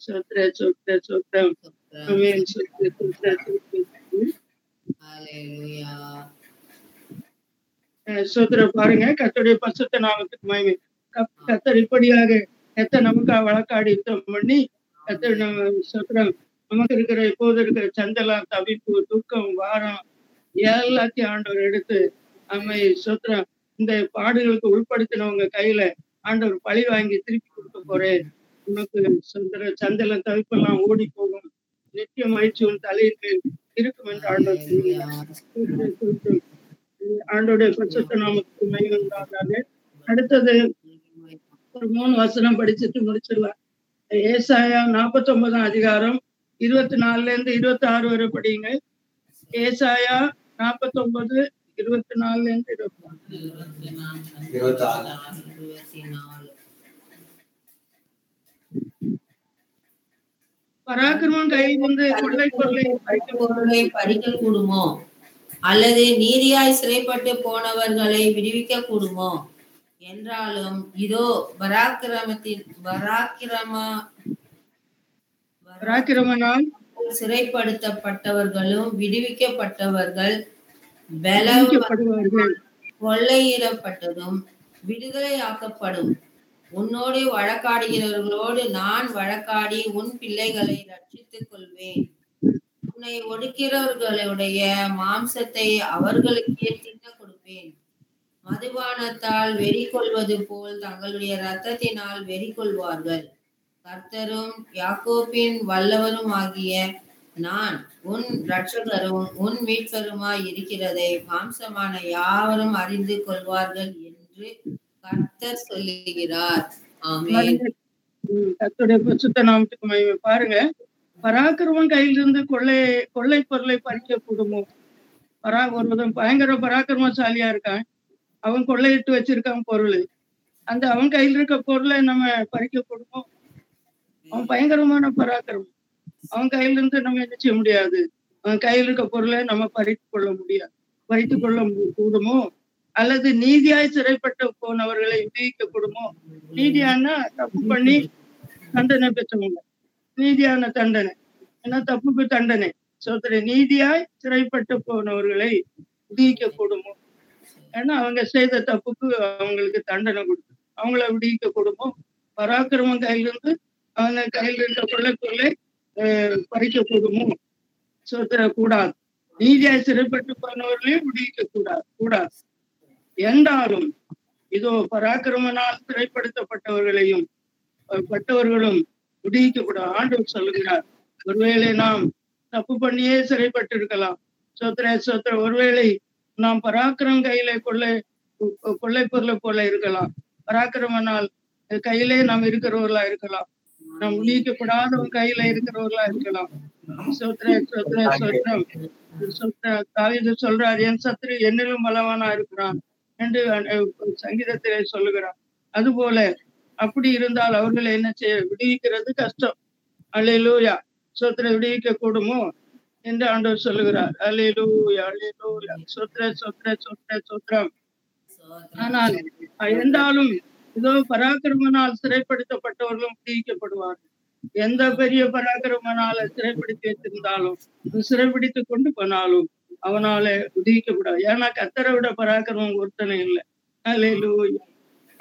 சொத்திர சொத்திர சொத்தம் ஆமென். சொத்திர சொத்திர சொத்திர Hallelujah. அஹ் சோதரர் பாருங்க. கத்தருடைய பசுத்த நாமத்துக்கு கப்- கத்தர் இப்படியாக எத்த நமக்கு வழக்காடி யுத்தம் பண்ணி கத்தர் நம்ம சோத்திரம் நமக்கு இருக்கிற இப்போது இருக்கிற சந்தலம் தவிப்பு துக்கம் வாரம் எல்லாத்தையும் ஆண்டவர் எடுத்து நம்மை சோத்திரம் இந்த பாடுகளுக்கு உட்படுத்தினவங்க கையில ஆண்டவர் பழி வாங்கி திருப்பி கொடுக்க போறேன். உனக்கு சுந்தர சந்தலம் தவிப்பெல்லாம் ஓடி போகும். நித்திய மகிழ்ச்சி உன் தலையின் மேல் இருக்கும் என்று ஆண்டவர் ஆண்டோடைய பரிசுத்த நாமத்துக்கு மகிமை அடுத்தது ஒரு மூணு வசனம் படிச்சுட்டு முடிச்சிடலாம் ஏசாயா நாற்பத்தி ஒன்பதாம் அதிகாரம் இருபத்தி நாலுல இருந்து இருபத்தி ஆறு வரை படிங்க. ஏசாயா நாற்பத்தி ஒன்பது இருபத்தி நாலுல இருந்து இருபத்தி ஆறு பராக்கிரமம் கை வந்து கொள்ளை பொருளை பறிக்க கூடுமோ அல்லது நீதியாய் சிறைப்பட்டு போனவர்களை விடுவிக்க கூடுமோ என்றாலும் இதோ பராக்கிரமத்தின் பராக்கிரம பராக்கிரமனால் சிறைப்படுத்தப்பட்டவர்களும் விடுவிக்கப்பட்டவர்கள் கொள்ளையிடப்பட்டதும் விடுதலையாக்கப்படும். உன்னோடு வழக்காடுகிறவர்களோடு நான் வழக்காடி உன் பிள்ளைகளை ரட்சித்துக் கொள்வேன் உன்னை ஒடுக்கிறவர்களுடைய மாம்சத்தை அவர்களுக்கே தின்ன கொடுப்பேன். மதுபானத்தால் வெறி கொள்வது போல் தங்களுடைய ரத்தத்தினால் வெறி கொள்வார்கள் கர்த்தரும் யாக்கோப்பின் வல்லவரும் ஆகிய நான் உன் ரட்சகரும் உன் மீட்பருமாய் இருக்கிறதை மாம்சமான யாவரும் அறிந்து கொள்வார்கள் என்று கர்த்தர் சொல்லுகிறார். ஆமே கர்த்தருடைய பரிசுத்த நாமத்துக்கு மகிமை பாருங்க. பராக்கிரமம் கையிலிருந்து கொள்ளை கொள்ளை பொருளை பறிக்க கூடுமோ பரா ஒருவன் பயங்கர பராக்கிரமசாலியா இருக்கான். அவன் கொள்ளையிட்டு வச்சிருக்கான் பொருள். அந்த அவன் கையில் இருக்க பொருளை நம்ம பறிக்க கூடுமோ அவன் பயங்கரமான பராக்கிரமம். அவன் கையில இருந்து நம்ம என்ன செய்ய முடியாது? அவன் கையில் இருக்க பொருளை நம்ம பறித்து கொள்ள முடியாது பறித்து கொள்ள மு- கூடுமோ? அல்லது நீதியாய் சிறைப்பட்டு போனவர்களை விதிக்க கூடுமோ நீதியானா தப்பு பண்ணி தண்டனை பெற்றவங்க. நீதியான தண்டனை. ஏன்னா தப்புக்கு தண்டனை? சோதர நீதியாய் சிறைப்பட்டு போனவர்களை விடுவிக்க கூடுமோ ஏன்னா அவங்க செய்த தப்புக்கு அவங்களுக்கு தண்டனை கொடுக்கும். அவங்கள விடுவிக்க கூடுமோ பராக்கிரமம் கையிலிருந்து அவங்க கையில் இருக்க கொள்ளை அஹ், பறிக்க கூடுமோ சோதர கூடாது. நீதியாய் சிறைப்பட்டு போனவர்களையும் விடுவிக்க கூடாது கூடாது. என்றாலும் இதோ பராக்கிரமனால் சிறைப்படுத்தப்பட்டவர்களையும் பட்டவர்களும் விடுவிக்க கூடாது ஆண்டவர் சொல்லுகிறார். ஒருவேளை நாம் தப்பு பண்ணியே சிறைப்பட்டு இருக்கலாம் சோத்திர சோத்திர ஒருவேளை நாம் பராக்கிரம் கையில கொள்ளை கொள்ளை பொருளை போல இருக்கலாம். பராக்கிரமனால் கையிலே நாம் இருக்கிறவர்களா இருக்கலாம். நாம் நீக்கப்படாதவன் கையில இருக்கிறவர்களா இருக்கலாம். சோத்ர சோத்ர சோத்ரம். சோத்திர தாவீது சொல்றார் என் சத்ரு என்னிலும் பலவானா இருக்கிறான் என்று சங்கீதத்திலே சங்கீதத்திலே அது அதுபோல அப்படி இருந்தால் அவர்களை என்ன செய்ய விடுவிக்கிறது கஷ்டம். அலையிலூயா சோத்திர விடுவிக்க கூடுமோ என்று ஆண்டவர் சொல்லுகிறார். அலையிலூயா அலையிலூயா சொத்ர சொத்ர சொத்ர சொத்ரம் ஆனால் இருந்தாலும் இதோ பராக்கிரமனால் சிறைப்படுத்தப்பட்டவர்களும் விடுவிக்கப்படுவார்கள். எந்த பெரிய பராக்கிரமனால சிறைப்படுத்தி வைத்திருந்தாலும் சிறைப்பிடித்து கொண்டு போனாலும் அவனால விடுவிக்கப்படாது. ஏன்னா கத்தரை விட பராக்கிரமம் ஒருத்தனை இல்லை. அலையிலூயா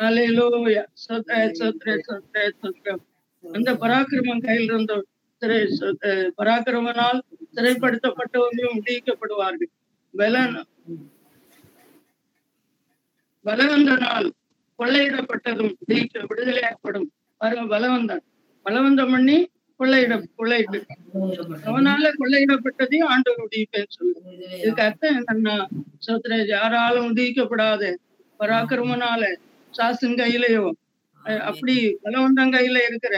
அலையிலூயா சொத்த சொத்திர சொத்திர சொத்திரம் அந்த பராக்கிரமம் கையில் இருந்த திரை பராக்கிரமனால் திரைப்படுத்தப்பட்டவர்களும் விடுவிக்கப்படுவார்கள் பலன் பலவந்தனால் கொள்ளையிடப்பட்டதும் விடுவிக்க விடுதலையாக்கப்படும். பாருங்க பலவந்தன். பலவந்தம் பண்ணி கொள்ளையிட கொள்ளையிட்டு. அவனால கொள்ளையிடப்பட்டதையும் ஆண்டவர் விடுவிப்பேன்னு சொல்லுங்க இதுக்கு அர்த்தம் என்னன்னா சோத்ரேஜ் யாராலும் விடுவிக்கப்படாத பராக்கிரமனால சாசன் கையிலயோ அஹ் அப்படி பலவந்தம் கையில இருக்கிற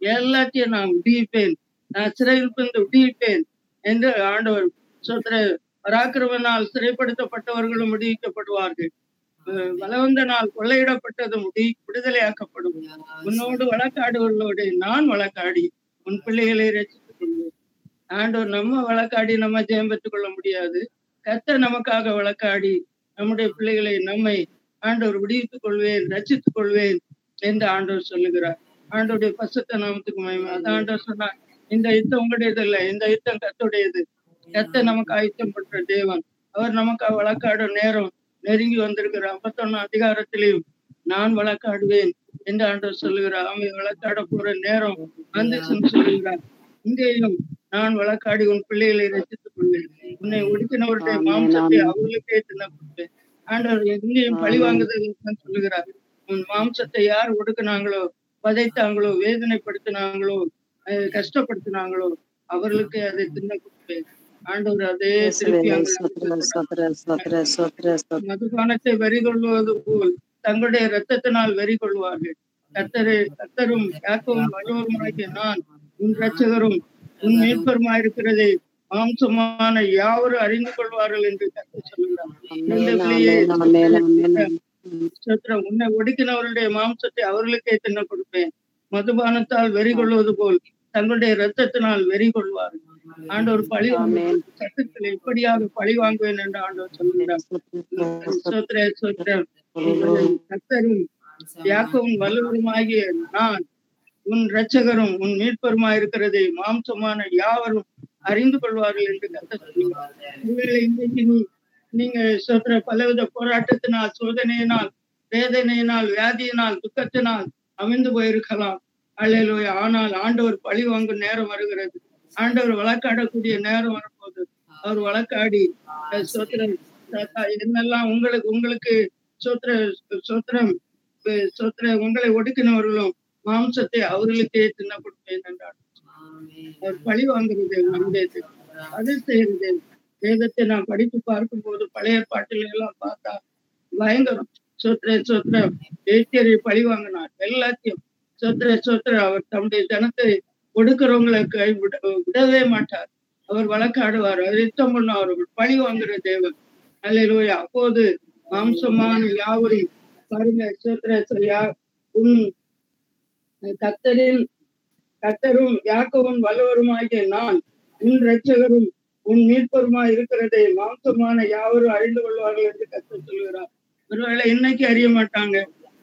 எல்லாத்தையும் நான் விடுவிப்பேன் நான் சிறையில் இருந்து விடுவிப்பேன் என்று ஆண்டவர் சோத்திர பராக்கிரமனால் சிறைப்படுத்தப்பட்டவர்களும் விடுவிக்கப்படுவார்கள் பலவந்தனால் கொள்ளையிடப்பட்டதும் விடி விடுதலையாக்கப்படும். உன்னோடு வழக்காடுவர்களோடு நான் வழக்காடி உன் பிள்ளைகளை ரசித்துக் கொள்வேன். ஆண்டவர் நம்ம வழக்காடி நம்ம ஜெயம் பெற்றுக் கொள்ள முடியாது. கர்த்தர் நமக்காக வழக்காடி நம்முடைய பிள்ளைகளை நம்மை ஆண்டவர் விடுவித்துக் கொள்வேன் ரசித்துக் கொள்வேன் என்று ஆண்டவர் சொல்லுகிறார். ஆண்டவருடைய பசுத்த நாமத்துக்கு மகிமை. அதான் ஆண்டவர் சொன்னார் இந்த யுத்தம் உங்களுடையது இல்லை இந்த யுத்தம் கத்துடையது கர்த்தர் நமக்கு ஆயுத்தம் பண்ற தேவன். அவர் நமக்கு வழக்காடும் நேரம் நெருங்கி வந்திருக்கிற ஐம்பத்தொன்னு அதிகாரத்திலையும் நான் வழக்காடுவேன் என்று ஆண்டவர் சொல்லுகிறார். அவன் வழக்காட போற நேரம் வந்துச்சுன்னு சொல்லுகிறார். இங்கேயும் நான் வழக்காடி உன் பிள்ளைகளை ரசித்துக் கொள்வேன். உன்னை ஒடுக்கினவருடைய மாம்சத்தை. அவர்களுக்கே தின்னப்படுவேன் ஆண்டவர் எங்கேயும் பழி வாங்குதல் சொல்லுகிறார். உன் மாம்சத்தை யார் ஒடுக்குனாங்களோ பதைத்தாங்களோ வேதனைப்படுத்தினாங்களோ கஷ்டப்படுத்தினாங்களோ அவர்களுக்கு அதை தின்ன கொடுப்பேன் ஆண்டவர் அதே திருப்பி மதுபானத்தை வெறி கொள்வது போல் தங்களுடைய இரத்தத்தினால் வெறி கொள்வார்கள். கத்தரு கத்தரும் யாக்கவும் வலுவருமாகிய நான் உன் இரட்சகரும் உன் மீட்பருமாயிருக்கிறதை மாம்சமான யாவரும் அறிந்து கொள்வார்கள் என்று கத்தர் சொல்லுகிறார். உன்னை ஒடுக்கினவருடைய மாம்சத்தை அவர்களுக்கே தின்ன கொடுப்பேன். மதுபானத்தால் வெறி கொள்வது போல் தங்களுடைய இரத்தத்தினால் வெறி கொள்வார்கள் ஆண்டவர் பழி. சட்டத்தில் எப்படியாக பழி வாங்குவேன் என்று ஆண்டவர் சொல்லுகிறார். கத்தரும் யாக்கவும் வல்லவருமாகிய நான் உன் இரட்சகரும் உன் மீட்பருமாயிருக்கிறதை மாம்சமான யாவரும் அறிந்து கொள்வார்கள் என்று கத்த நீங்க சொல்ற பலவித போராட்டத்தினால் சோதனையினால் வேதனையினால் வியாதியினால் துக்கத்தினால் அமைந்து போயிருக்கலாம். அல்லேலூயா. ஆனால் ஆண்டவர் பழி வாங்கும் நேரம் வருகிறது. ஆண்டவர் வழக்காடக்கூடிய நேரம் வரும்போது அவர் வழக்காடி சோத்திரம் என்னெல்லாம் உங்களுக்கு உங்களுக்கு சோத்திர சோத்திரம் சோத்திர உங்களை ஒடுக்கினவர்களும் மாம்சத்தை அவர்களுக்கே தின்ன கொடுப்பேன் என்றார். பழி வாங்குறது வந்தது அது செய்யறது வேதத்தை நான் படித்து பார்க்கும் போது பழைய பாட்டில எல்லாம் பார்த்தா பயங்கரம். சொத்திர சொத்திர ஏத்தியரை பழி வாங்கினார். எல்லாத்தையும் சொத்திர சொத்திர அவர் தம்முடைய ஜனத்தை ஒடுக்கிறவங்களை கை விட விடவே மாட்டார். அவர் வழக்காடுவார். அவர் யுத்தம் பண்ணுவார் பழி வாங்குற தேவன். அல்லோய் அப்போது மாம்சமான யாவரும் பாருங்க சோத்திர சரியா உன் கத்தரின் கத்தரும் யாக்கவும் வல்லவருமாகிய நான் உன் ரட்சகரும் உன் மீட்பருமாய் இருக்கிறதை மாம்சமான யாவரும் அறிந்து கொள்வார்கள் என்று கத்தர் சொல்கிறார் ஒருவேளை இன்னைக்கு அறிய மாட்டாங்க?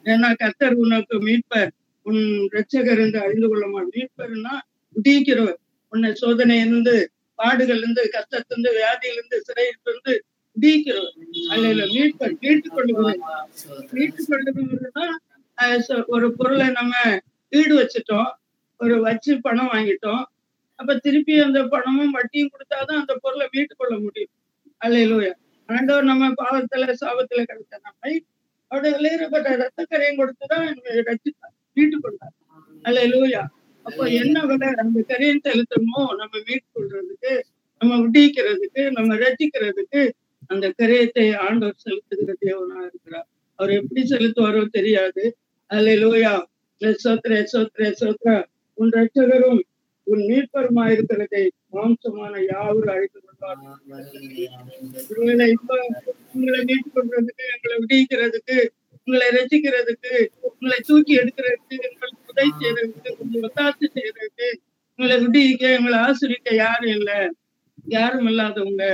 ஏன்னா கத்தர் உனக்கு மீட்பர் உன் ரட்சகர் என்று அறிந்து கொள்ள மாட்டார். மீட்பர்னா விடிக்கிறவர் உன்னை சோதனையிலிருந்து பாடுகளிலிருந்து கஷ்டத்திலிருந்து வியாதியிலிருந்து சிறையிலிருந்து விடிக்கிறவர் அல்ல மீட்பர் மீட்டுக் கொள்ளுகிறவர் மீட்டுக் கொள்ளுகிறவர்னா ஒரு பொருளை நம்ம ஈடு வச்சுட்டோம். ஒரு வச்சு பணம் வாங்கிட்டோம். அப்ப திருப்பி அந்த பணமும் வட்டியும் கொடுத்தாதான் அந்த பொருளை மீட்டுக் கொள்ள முடியும். அல்லையிலூயா ஆண்டவர் நம்ம பாவத்துல சாபத்துல கிடைச்ச நம்மை அவருடைய விளையிறப்பட்ட ரத்தக்கரையும் கொடுத்துதான் ரச்சித்தார் மீட்டுக் கொண்டார். அல்லையிலூயா அப்போ என்ன விட? அந்த கரையும் செலுத்தணுமோ நம்ம மீட்டுக் கொள்றதுக்கு நம்ம விடிக்கிறதுக்கு நம்ம ரசிக்கிறதுக்கு அந்த கரையத்தை ஆண்டவர் செலுத்துகிற தேவனா இருக்கிறார். அவர் எப்படி செலுத்துவாரோ தெரியாது. அல்லையிலூயா சோத்ரே சோத்ரே சோத்ரா. உன் ரட்சகரும் உன் மீட்பருமா இருக்கிறதை மாம்சமான யாவரும் அழைத்து கொண்டார் உங்களை இப்ப உங்களை மீட்டுக் கொள்றதுக்கு எங்களை விடுவிக்கிறதுக்கு உங்களை ரசிக்கிறதுக்கு உங்களை தூக்கி எடுக்கிறதுக்கு எங்களுக்கு உதவி செய்யறதுக்கு உங்களை ஒத்தாசு செய்யறதுக்கு உங்களை விடுவிக்க உங்களை ஆசிரிக்க யாரும் இல்லை. யாரும் இல்லாதவங்க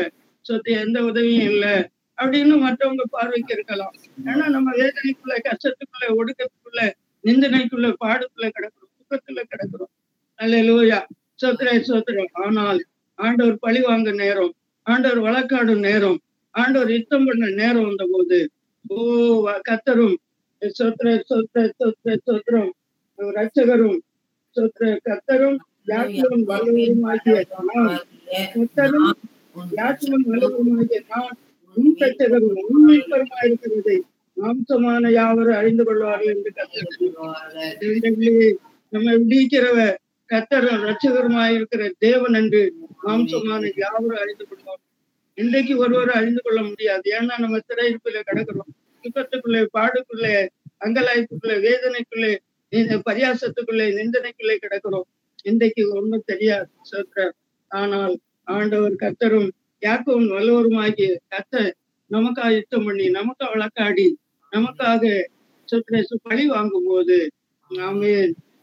சொத்து எந்த உதவியும் இல்லை. அப்படின்னு மற்றவங்க பார்வைக்கு இருக்கலாம். ஏன்னா நம்ம வேதனைக்குள்ள கஷ்டத்துக்குள்ள ஒடுக்கத்துக்குள்ள நிந்தனைக்குள்ள பாடுக்குள்ள கிடக்கும் துக்கத்துல கிடக்குறோம். அல்ல சோத்திர சோத்திரம் ஆனால் ஆண்டவர் பழி வாங்க நேரம் ஆண்டவர் வழக்காடும் நேரம் ஆண்டவர் யுத்தம் பண்ண நேரம் வந்த போது ஓ கத்தரும் சோத்திர சோத்திர சோத்திர சோத்திரம் ரட்சகரும் சோத்திர கத்தரும் யாத்திரும் வலுவரும் ஆகிய கத்தரும் யாத்திரும் ஆகிய நான் உன் ரட்சகரும் உண்மைப்பருமா இருக்கிறதை மாம்சமான யாவரும் அறிந்து கொள்வார்கள் என்று கத்தர் நம்மை விடுவிக்கிறவ கத்தரும் ரட்சகருமாய் இருக்கிற தேவன் என்று மாம்சமான யாவரும் அறிந்து கொள்வோம் இன்றைக்கு ஒருவரும் அறிந்து கொள்ள முடியாது. ஏன்னா நம்ம சிறையிருப்பில கிடக்கிறோம். துக்கத்துக்குள்ளே பாடுக்குள்ளே அங்கலாய்ப்புக்குள்ளே வேதனைக்குள்ளே இந்த பரியாசத்துக்குள்ளே நிந்தனைக்குள்ளே கிடக்கிறோம். இன்றைக்கு ஒண்ணும் தெரியாது சோத்திரர் ஆனால் ஆண்டவர் கத்தரும் யாக்கவும் வல்லவருமாகிய கத்த நமக்காக யுத்தம் பண்ணி நமக்காக வழக்காடி நமக்காக சோத்திர பழி வாங்கும் போது நாமே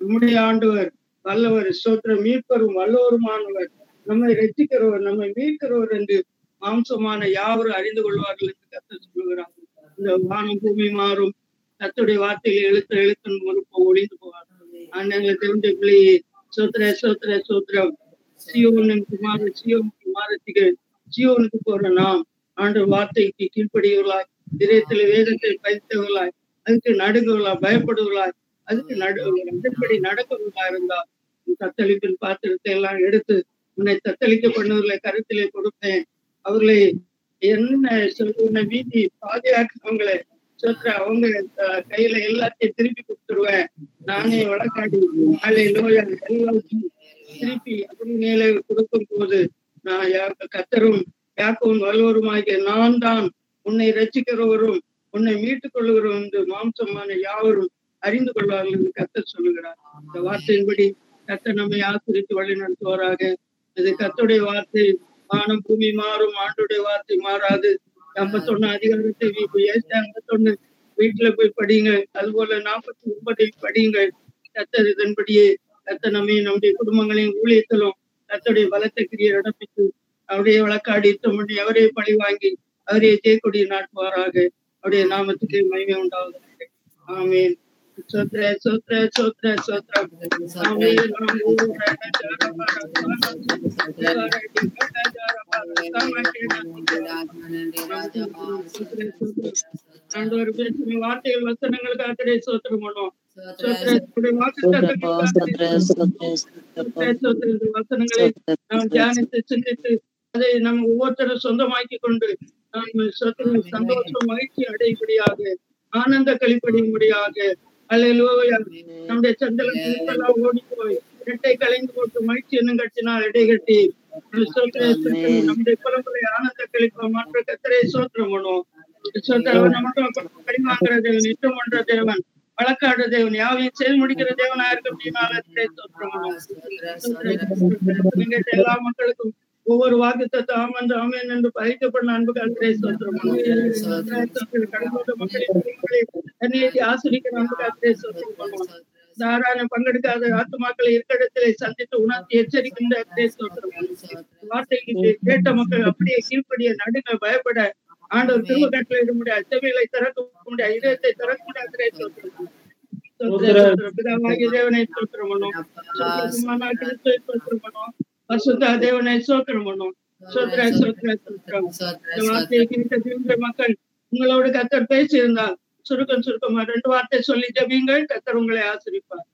நம்முடைய ஆண்டவர் வல்லவர் சோத்திர மீட்பரும் வல்லவருமானவர் நம்மை ரசிக்கிறவர் நம்மை மீட்கிறவர் என்று மாம்சமான யாவரும் அறிந்து கொள்வார்கள் என்று கத்த சொல்லுகிறார். இந்த வானம் பூமி மாறும். கத்துடைய வார்த்தையில் எழுத்த எழுத்து முறுப்போ ஒளிந்து போவார் ஆண்டங்களை தெரிந்த பிள்ளையே சோத்திர சோத்திர சோத்திரம் சியோன் குமார சியோன் குமாரத்திக்கு சியோனுக்கு போற நாம் ஆண்டு வார்த்தைக்கு கீழ்ப்படியவர்களாய் இதயத்தில் வேதத்தை பதித்தவர்களாய் அதுக்கு நடுங்குவர்களாய் பயப்படுவர்களாய் அது நடு அதன்படி இருந்தா. உன் தத்தளிப்பின் பாத்திரத்தை எல்லாம் எடுத்து உன்னை தத்தளிக்க பண்ணவர்களை கருத்திலே கொடுத்தேன். அவர்களை என்ன சொல்ற வீதி பாதுகாக்கிறவங்களை சொல்ற அவங்க கையில எல்லாத்தையும் திருப்பி கொடுத்துருவேன். நானே வழக்காடி. நாளை நோயா எல்லாத்தையும் திருப்பி அப்படி மேலே கொடுக்கும் போது நான் யா- கத்தரும் யாக்கவும் வல்லவருமாகிய நான் தான் உன்னை ரசிக்கிறவரும் உன்னை மீட்டுக் கொள்ளுகிறோம் மாம்சமான யாவரும் அறிந்து கொள்வார்கள் என்று கத்தர் சொல்லுகிறார். இந்த வார்த்தையின்படி கத்தர் நம்மை ஆசிரித்து வழி நடத்துவாராக. இது கத்துடைய வார்த்தை. வானம் பூமி மாறும் ஆண்டுடைய வார்த்தை மாறாது. ஐம்பத்தொன்னு அதிகாரத்தை ஐம்பத்தொன்னு வீட்டுல போய் படிங்க அதுபோல நாற்பத்தி ஒன்பதில் படியுங்கள். கத்தர் இதன்படியே கத்த நம்மை நம்முடைய குடும்பங்களையும் ஊழியத்திலும் கத்தருடைய பலத்தை கிரியை நடப்பித்து அவருடைய வழக்காடி யுத்தம் பண்ணி அவரே பழி வாங்கி அவரே தேக்கொடி நாட்டுவாராக. அவருடைய நாமத்துக்கு மகிமை உண்டாவதாக. ஆமீன். சோத்ர சோத்ர சோத்ர சோத்ரம் ஆமீன் ஆண்டவர் பேசும் வார்த்தைகள் வசனங்களுக்கு அக்கறை சோத்திரம் பண்ணுவோம் வசனங்களை நாம் தியானித்து சிந்தித்து அதை நம்ம ஒவ்வொருத்தரும் சொந்தமாக்கி கொண்டு நாம் சொத்து சந்தோஷம் மகிழ்ச்சி அடையும்படியாக ஆனந்த கழிப்படையும்படியாக அல்லேலூயா. நம்முடைய சந்தலம் ஓடி போய் இரட்டை கலைந்து போட்டு மகிழ்ச்சி என்னும் கட்டினால் இடை கட்டி நம்முடைய குழந்தை ஆனந்த கழிப்ப மாற்ற கத்தரை சோத்திரம் பண்ணுவோம். நமக்கு பரிமாக்கிற தேவன் பண்ற தேவன் யாவையும் செய்து முடிக்கிற தேவனா இருக்க எல்லா மக்களுக்கும் ஒவ்வொரு வாக்குத்தத்தை ஆமன் ஆமேன் என்று பறிக்கப்படும் அன்பு கத்திரை சோத்திரம் கடந்த மக்களை ஆசிரிக்கிற அன்பு கத்திரை சோத்திரம் பண்ணுவோம் பங்கெடுக்காத ஆத்துமாக்களை இருக்கிடத்திலே சந்தித்து உணர்த்தி எச்சரிக்கின்ற வார்த்தைக்கு கேட்ட மக்கள் அப்படியே கீழ்படிய நடுங்க பயப்பட ஆண்டவர் திரும்ப கட்டளையிட முடியாது. செவிகளை திறக்க முடியாது. இதயத்தை திறக்க முடியாது. பிதாவாகிய தேவனை சொல்றோம் பண்ணும் பசுத்தா தேவனை சோத்திரம் பண்ணும் சோத்திர சோத்திர சோத்திரம் இந்த வார்த்தையை கேட்ட மக்கள் உங்களோடு கத்தர் பேசியிருந்தால் சுருக்கம் சுருக்கமா ரெண்டு வார்த்தை சொல்லி ஜபியுங்கள் கத்தர் உங்களை ஆசிரிப்பார்